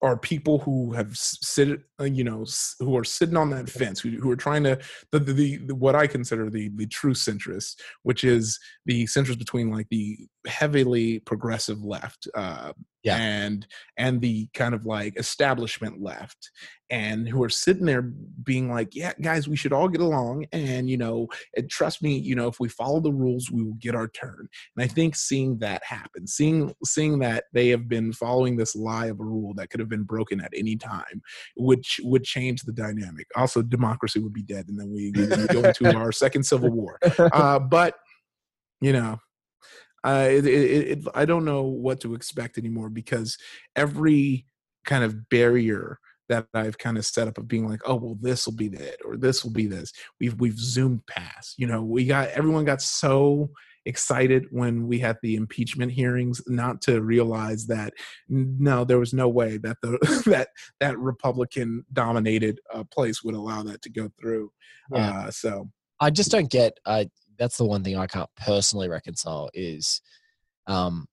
are people who have sit uh, you know who are sitting on that fence who, who are trying to the, the, the what i consider the the true centrists which is the centrist between like the heavily progressive left uh Yeah. and and the kind of like establishment left and who are sitting there being like yeah guys we should all get along and you know and trust me you know if we follow the rules we will get our turn. And i think seeing that happen seeing seeing that they have been following this lie of a rule that could have been broken at any time which would change the dynamic. Also democracy would be dead and then we, we go into [laughs] our second civil war. Uh, but you know uh, it, it, it, I don't know what to expect anymore because every kind of barrier that I've kind of set up of being like, oh well, this will be it or this will be this. We've we've zoomed past. You know, we got everyone got so excited when we had the impeachment hearings, not to realize that no, there was no way that the [laughs] that that Republican dominated uh, place would allow that to go through. Yeah. Uh, so I just don't get. Uh, that's the one thing I can't personally reconcile is, um,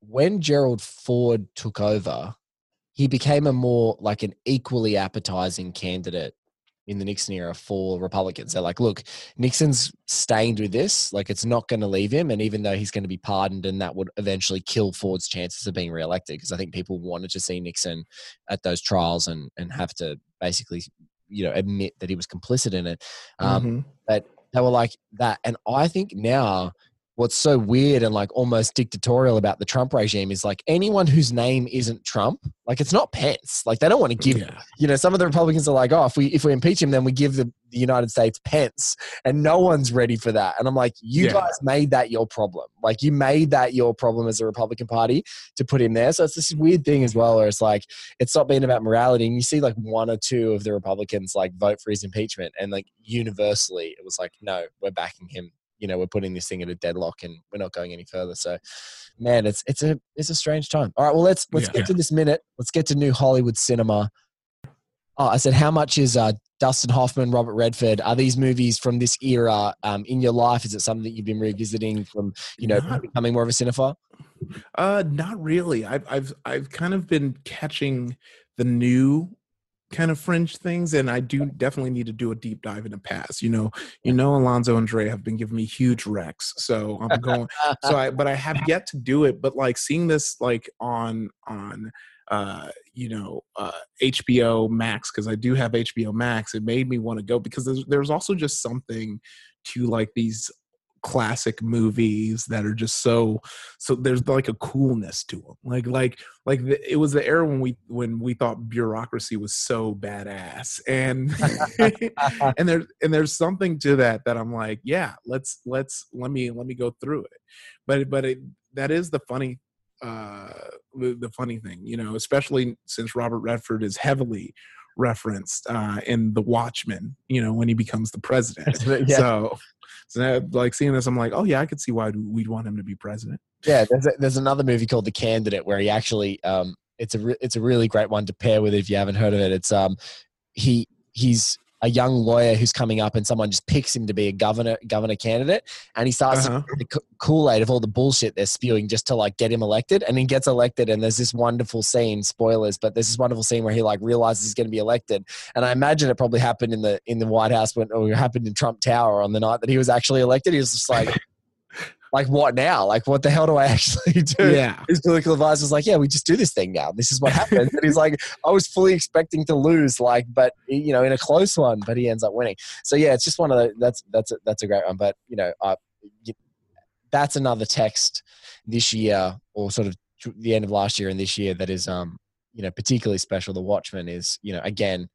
when Gerald Ford took over, he became a more like an equally appetizing candidate in the Nixon era for Republicans. They're like, look, Nixon's stained with this. Like, it's not going to leave him. And even though he's going to be pardoned, and that would eventually kill Ford's chances of being reelected, because I think people wanted to see Nixon at those trials and and have to basically, you know, admit that he was complicit in it. Um, mhm. but they were like that. And I think now what's so weird and like almost dictatorial about the Trump regime is like anyone whose name isn't Trump, like it's not Pence. Like they don't want to give, yeah. you know, some of the Republicans are like, oh, if we if we impeach him, then we give the, the United States Pence, and no one's ready for that. And I'm like, you Yeah. guys made that your problem. Like you made that your problem as a Republican Party to put him there. So it's this weird thing as well, where it's like it's not being about morality, and you see like one or two of the Republicans like vote for his impeachment, and like universally it was like, no, we're backing him. You know, we're putting this thing at a deadlock, and we're not going any further. So, man, it's it's a it's a strange time. All right, well let's let's Yeah. get to this minute. Let's get to new Hollywood cinema. Oh, I said, how much is uh, Dustin Hoffman, Robert Redford? Are these movies from this era um, in your life? Is it something that you've been revisiting from, you know, Not- becoming more of a cinephile? Uh, not really. I've I've I've kind of been catching the new kind of fringe things, and I do definitely need to do a deep dive in the past. You know, you know, Alonzo and Dre have been giving me huge wrecks, so I'm [laughs] going. so I, but I have yet to do it. But like seeing this like on on uh you know uh HBO Max because I do have HBO Max it made me want to go because there's there's also just something to like these classic movies that are just so so there's like a coolness to them like like like the, it was the era when we when we thought bureaucracy was so badass. And [laughs] and there's and there's something to that that i'm like yeah let's let's let me let me go through it. But but it that is the funny uh the, the funny thing you know especially since robert redford is heavily referenced uh in the watchmen you know when he becomes the president yeah. so so now, like seeing this i'm like oh yeah i could see why we'd want him to be president Yeah, there's, a, there's another movie called The Candidate where he actually um, it's a re- it's a really great one to pair with if you haven't heard of it. It's um he he's a young lawyer who's coming up and someone just picks him to be a governor governor candidate. And he starts Uh-huh. the Kool Aid of all the bullshit they're spewing just to like get him elected. And he gets elected and there's this wonderful scene spoilers but there's this wonderful scene where he like realizes he's going to be elected. And I imagine it probably happened in the in the White House when or it happened in Trump Tower on the night that he was actually elected. He was just like [laughs] like what now like what the hell do I [laughs] actually do yeah his political advisor was like, "Yeah, we just do this thing now. This is what happens." and he's like, "I was fully expecting to lose, like, but you know, in a close one, but he ends up winning." So yeah, it's just one of the that's that's a, that's a great one. But you know, uh, that's another text this year, or sort of the end of last year and this year that is, um, you know, particularly special. The Watchmen is, you know, again,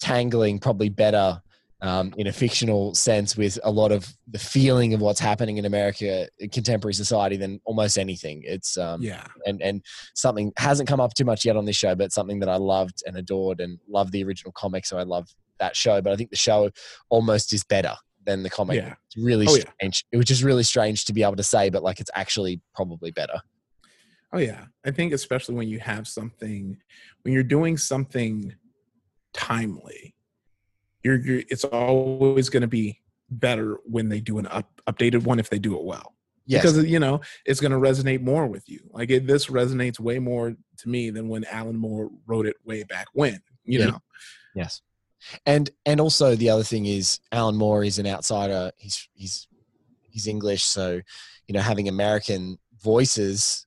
tangling probably better um, in a fictional sense with a lot of the feeling of what's happening in America, in contemporary society, than almost anything. It's um, Yeah. and and something hasn't come up too much yet on this show, but something that I loved and adored and loved the original comic, so I love that show. But I think the show almost is better than the comic. Yeah. It's really Oh, yeah. It was just really strange to be able to say, but like it's actually probably better. Oh yeah, I think especially when you have something, when you're doing something timely, you're, you're it's always going to be better when they do an up, updated one if they do it well. Yes. Because you know it's going to resonate more with you. Like it, this resonates way more to me than when Alan Moore wrote it way back when. You Yeah. know, Yes. And and also the other thing is Alan Moore is an outsider. He's he's he's English, so you know having American voices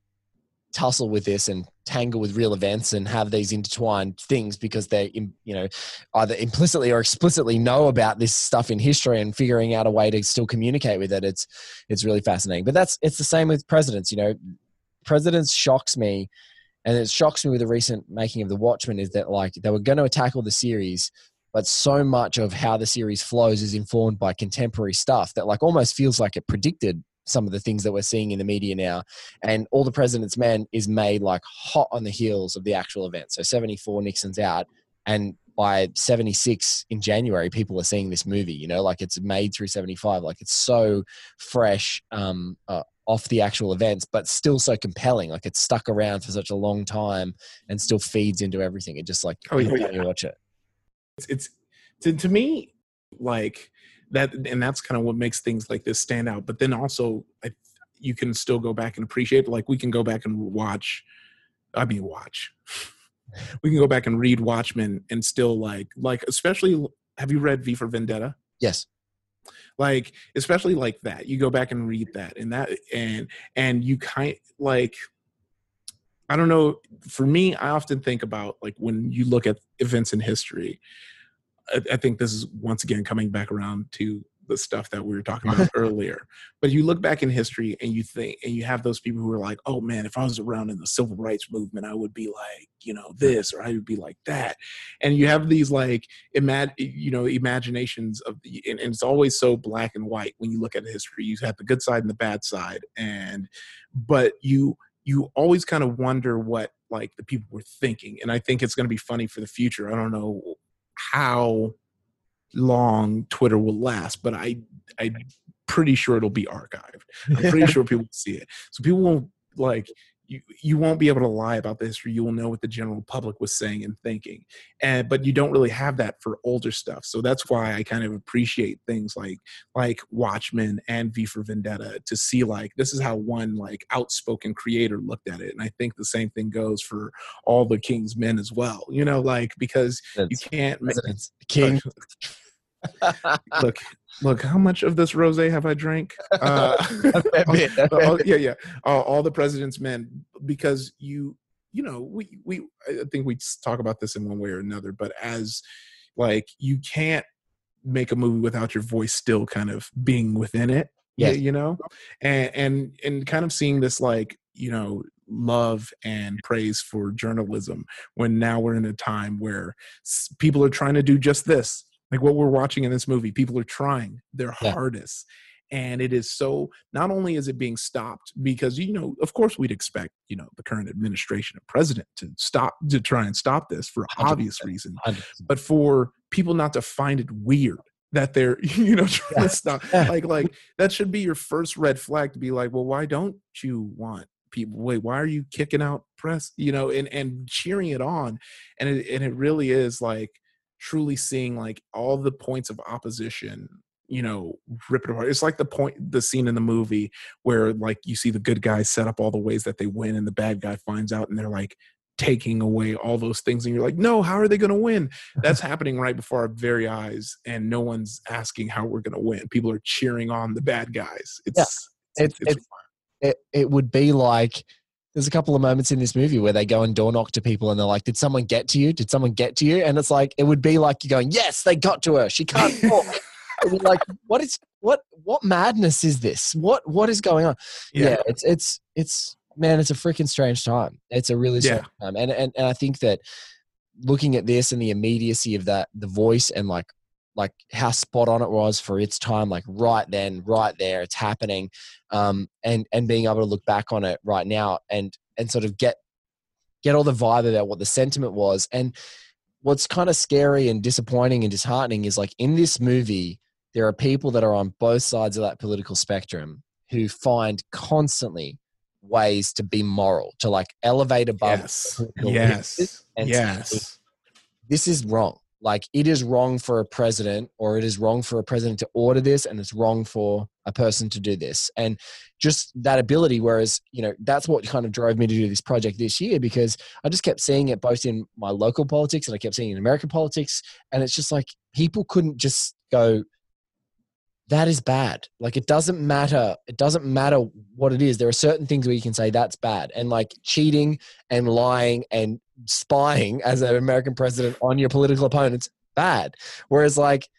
tussle with this and tangle with real events and have these intertwined things because they you know either implicitly or explicitly know about this stuff in history and figuring out a way to still communicate with it it's it's really fascinating. But that's it's the same with presidents you know. Presidents shocks me and it shocks me with the recent making of the watchmen is that like they were going to tackle the series but so much of how the series flows is informed by contemporary stuff that like almost feels like it predicted some of the things that we're seeing in the media now and all the president's men is made like hot on the heels of the actual event. So 74 nixon's out and by 76 in january people are seeing this movie you know? Like it's made through 75 like it's so fresh um uh, off the actual events but still so compelling. Like it's stuck around for such a long time and still feeds into everything. It just like Oh, yeah. you watch it. It's, it's to, to me like that and that's kind of what makes things like this stand out but then also I, you can still go back and appreciate like we can go back and watch i mean watch. [laughs] We can go back and read watchmen and still like like especially have you read v for vendetta? Yes. Like especially like that you go back and read that and that and and you kind like i don't know for me i often think about like when you look at events in history i, I think this is once again coming back around to the stuff that we were talking about [laughs] earlier. But you look back in history and you think and you have those people who are like oh man if i was around in the civil rights movement i would be like you know this or i would be like that. And you have these like imag- you know imaginations of the and, and it's always so black and white when you look at history. You have the good side and the bad side and but you you always kind of wonder what like the people were thinking. And i think it's going to be funny for the future. I don't know how long twitter will last but i i'm pretty sure it'll be archived. I'm pretty [laughs] sure people will see it. So people won't like you, you won't be able to lie about the history. You will know what the general public was saying and thinking, and but you don't really have that for older stuff. So that's why I kind of appreciate things like like Watchmen and V for Vendetta to see like this is how one like outspoken creator looked at it, and I think the same thing goes for all the King's Men as well. You know, like because you can't make king [laughs] look look how much of this rose have i drank? [laughs] Uh, fair bit, a fair all- yeah yeah. All, all the president's men because you you know we we i think we talk about this in one way or another but as like you can't make a movie without your voice still kind of being within it yeah you know? And and and kind of seeing this like you know love and praise for journalism when now we're in a time where people are trying to do just this like what we're watching in this movie people are trying their Yeah. hardest and it is so not only is it being stopped because you know of course we'd expect you know the current administration and president to stop to try and stop this for 100%. obvious reason 100%. but for people not to find it weird that they're [laughs] you know trying Yeah. to stop [laughs] Yeah. like like that should be your first red flag to be like well why don't you want people wait why are you kicking out press you know and and cheering it on and it and it really is like truly seeing like all the points of opposition you know rip it apart it's like the point the scene in the movie where like you see the good guys set up all the ways that they win and the bad guy finds out and they're like taking away all those things and you're like no how are they going to win that's [laughs] happening right before our very eyes and no one's asking how we're going to win people are cheering on the bad guys it's Yeah. it's, It- it- it, it would be like there's a couple of moments in this movie where they go and door knock to people and they're like, Did someone get to you? Did someone get to you? And it's like it would be like you're going, Yes, they got to her. She can't [laughs] talk. It would be like, what is what what madness is this? What what is going on? Yeah, Yeah. it's it's it's man, it's a freaking strange time. It's a really strange time. And, and and I think that looking at this and the immediacy of that, the voice and like like how spot on it was for its time, like right then, right there, it's happening, um, and and being able to look back on it right now and and sort of get get all the vibe about what the sentiment was. And what's kind of scary and disappointing and disheartening is like in this movie, there are people that are on both sides of that political spectrum who find constantly ways to be moral, to like elevate above. Yes. Yes. and Yes. this is wrong. Like it is wrong for a president, or it is wrong for a president to order this, and it's wrong for a person to do this. And just that ability. Whereas, you know, that's what kind of drove me to do this project this year because I just kept seeing it both in my local politics and I kept seeing it in American politics. And it's just like people couldn't just go, that is bad. Like it doesn't matter. It doesn't matter what it is. There are certain things where you can say that's bad. And like cheating and lying and spying as an American president on your political opponents, bad. Whereas like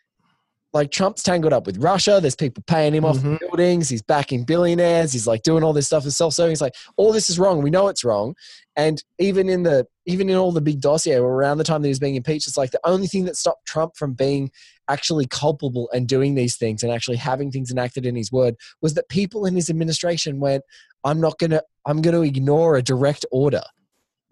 like Trump's tangled up with Russia. There's people paying him off Mhm. buildings. He's backing billionaires. He's like doing all this stuff as self-serving. It's like all this is wrong. We know it's wrong. And even in the even in all the big dossier around the time that he was being impeached, it's like the only thing that stopped Trump from being actually culpable and doing these things and actually having things enacted in his word was that people in his administration went, I'm not gonna I'm gonna ignore a direct order.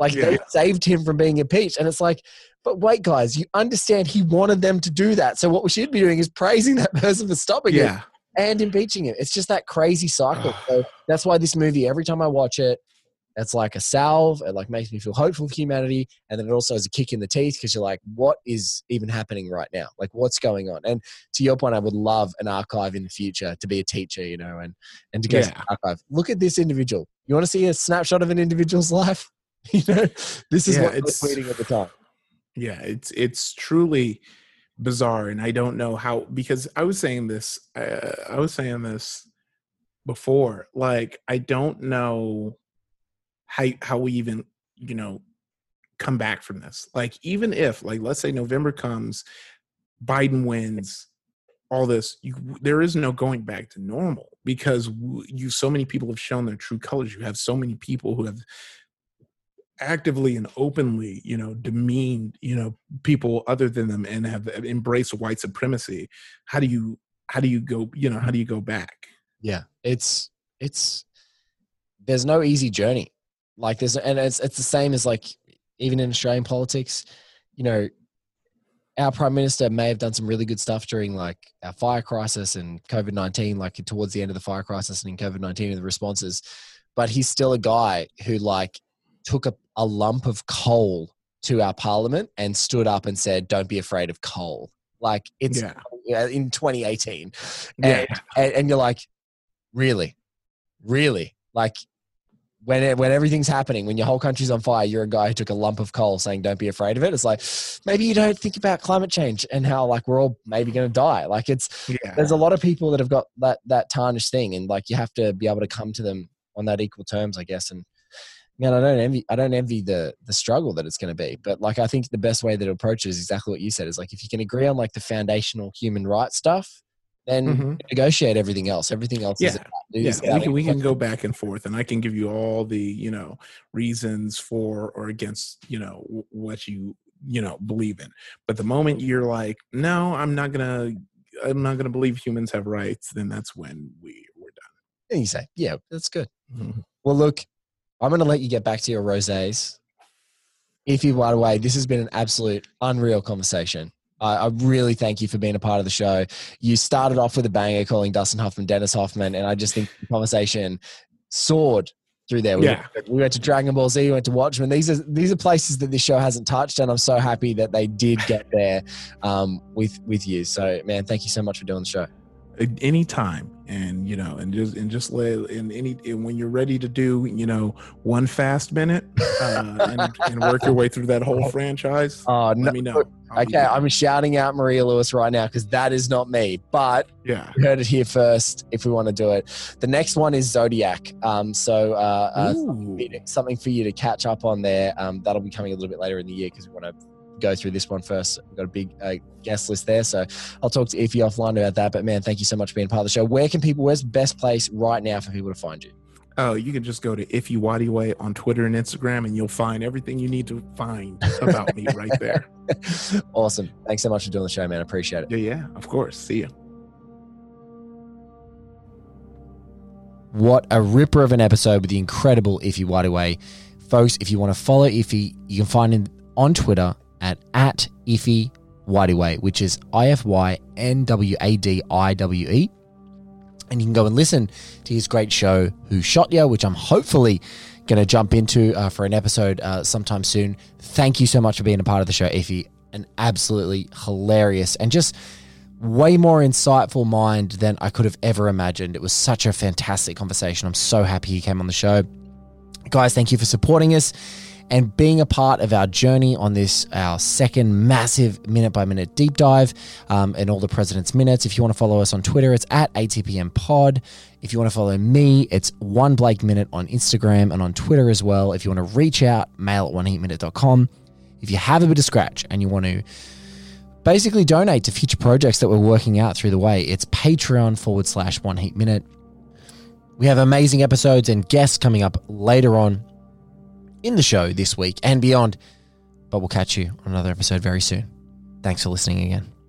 Like they saved him from being impeached. And it's like, but wait, guys, you understand he wanted them to do that. So what we should be doing is praising that [laughs] person for stopping it and impeaching him. It's just that crazy cycle. so that's why this movie, every time I watch it, it's like a salve. It like makes me feel hopeful for humanity, and then it also is a kick in the teeth because you're like, what is even happening right now? Like, what's going on? And to your point, I would love an archive in the future to be a teacher, you know, and and to go Yeah. archive. Look at this individual. You want to see a snapshot of an individual's [laughs] life? [laughs] You know, this is Yeah, what it's- tweeting at the time. yeah it's it's truly bizarre and i don't know how because i was saying this uh, i was saying this before like i don't know how how we even you know come back from this like even if like let's say november comes biden wins all this you, there is no going back to normal because you so many people have shown their true colors you have so many people who have actively and openly you know demeaned you know people other than them and have embraced white supremacy how do you how do you go you know how do you go back Yeah, it's it's there's no easy journey. Like there's and it's it's the same as like even in Australian politics, you know, our prime minister may have done some really good stuff during like our fire crisis and COVID nineteen, like towards the end of the fire crisis and in COVID nineteen and the responses, but he's still a guy who like took a, a lump of coal to our parliament and stood up and said, "Don't be afraid of coal." Like it's yeah. yeah, in 2018 Yeah. and, and, and you're like really? Really? Like when it, when everything's happening when your whole country's on fire you're a guy who took a lump of coal saying don't be afraid of it. It's like maybe you don't think about climate change and how like we're all maybe going to die. Like it's yeah. there's a lot of people that have got that that tarnished thing and like you have to be able to come to them on that equal terms i guess and man i don't envy i don't envy the the struggle that it's going to be but like i think the best way that to approach it is exactly what you said is like if you can agree on like the foundational human rights stuff then Mhm. negotiate everything else. Everything else is Yeah. about, yeah. we can, we can go back and forth and i can give you all the you know reasons for or against you know what you you know believe in. But the moment you're like no i'm not gonna i'm not gonna believe humans have rights then that's when we we're and you say yeah that's good. Done Well, look, I'm going to let you get back to your rosés. If you, by the way, this has been an absolute unreal conversation. I, I really thank you for being a part of the show. You started off with a banger calling Dustin Hoffman Dennis Hoffman, and I just think the conversation soared through there. We, Yeah. went, we went to Dragon Ball Z, we went to Watchmen. These are these are places that this show hasn't touched, and I'm so happy that they did get there um, with with you. So, man, thank you so much for doing the show. At any time and you know and just and just let in any and when you're ready to do you know one fast minute uh, and, and work your way through that whole [laughs] franchise Oh, no, me know I'll okay i'm shouting out Maria Lewis right now because that is not me, but yeah you heard it here first if we want to do it. The next one is Zodiac. Um, so uh, uh, something for you to catch up on there. Um, that'll be coming a little bit later in the year because we want to go through this one first. We've got a big uh, guest list there. So I'll talk to Ify offline about that. But man, thank you so much for being part of the show. Where can people, where's the best place right now for people to find you? Oh, you can just go to Ify Nwadiwe on Twitter and Instagram, and you'll find everything you need to find about me right there. [laughs] awesome. Thanks so much for doing the show, man. I appreciate it. Yeah, yeah, of course. See you. What a ripper of an episode with the incredible Ify Nwadiwe. Folks, if you want to follow Ify, you can find him on Twitter at, at Ify Nwadiwe, which is I F Y N W A D I W E. And you can go and listen to his great show, Who Shot Ya, which I'm hopefully going to jump into uh, for an episode uh, sometime soon. Thank you so much for being a part of the show, Ify. An absolutely hilarious and just way more insightful mind than I could have ever imagined. It was such a fantastic conversation. I'm so happy he came on the show. Guys, thank you for supporting us and being a part of our journey on this, our second massive minute by minute deep dive um, and all the President's Minutes. If you want to follow us on Twitter, it's at ATPM Pod. If you want to follow me, it's one Blake Minute on Instagram and on Twitter as well. If you want to reach out, mail at oneheatminute.com. If you have a bit of scratch and you want to basically donate to future projects that we're working out through the way, it's Patreon forward slash one heat minute. We have amazing episodes and guests coming up later on in the show this week and beyond. But we'll catch you on another episode very soon. Thanks for listening again.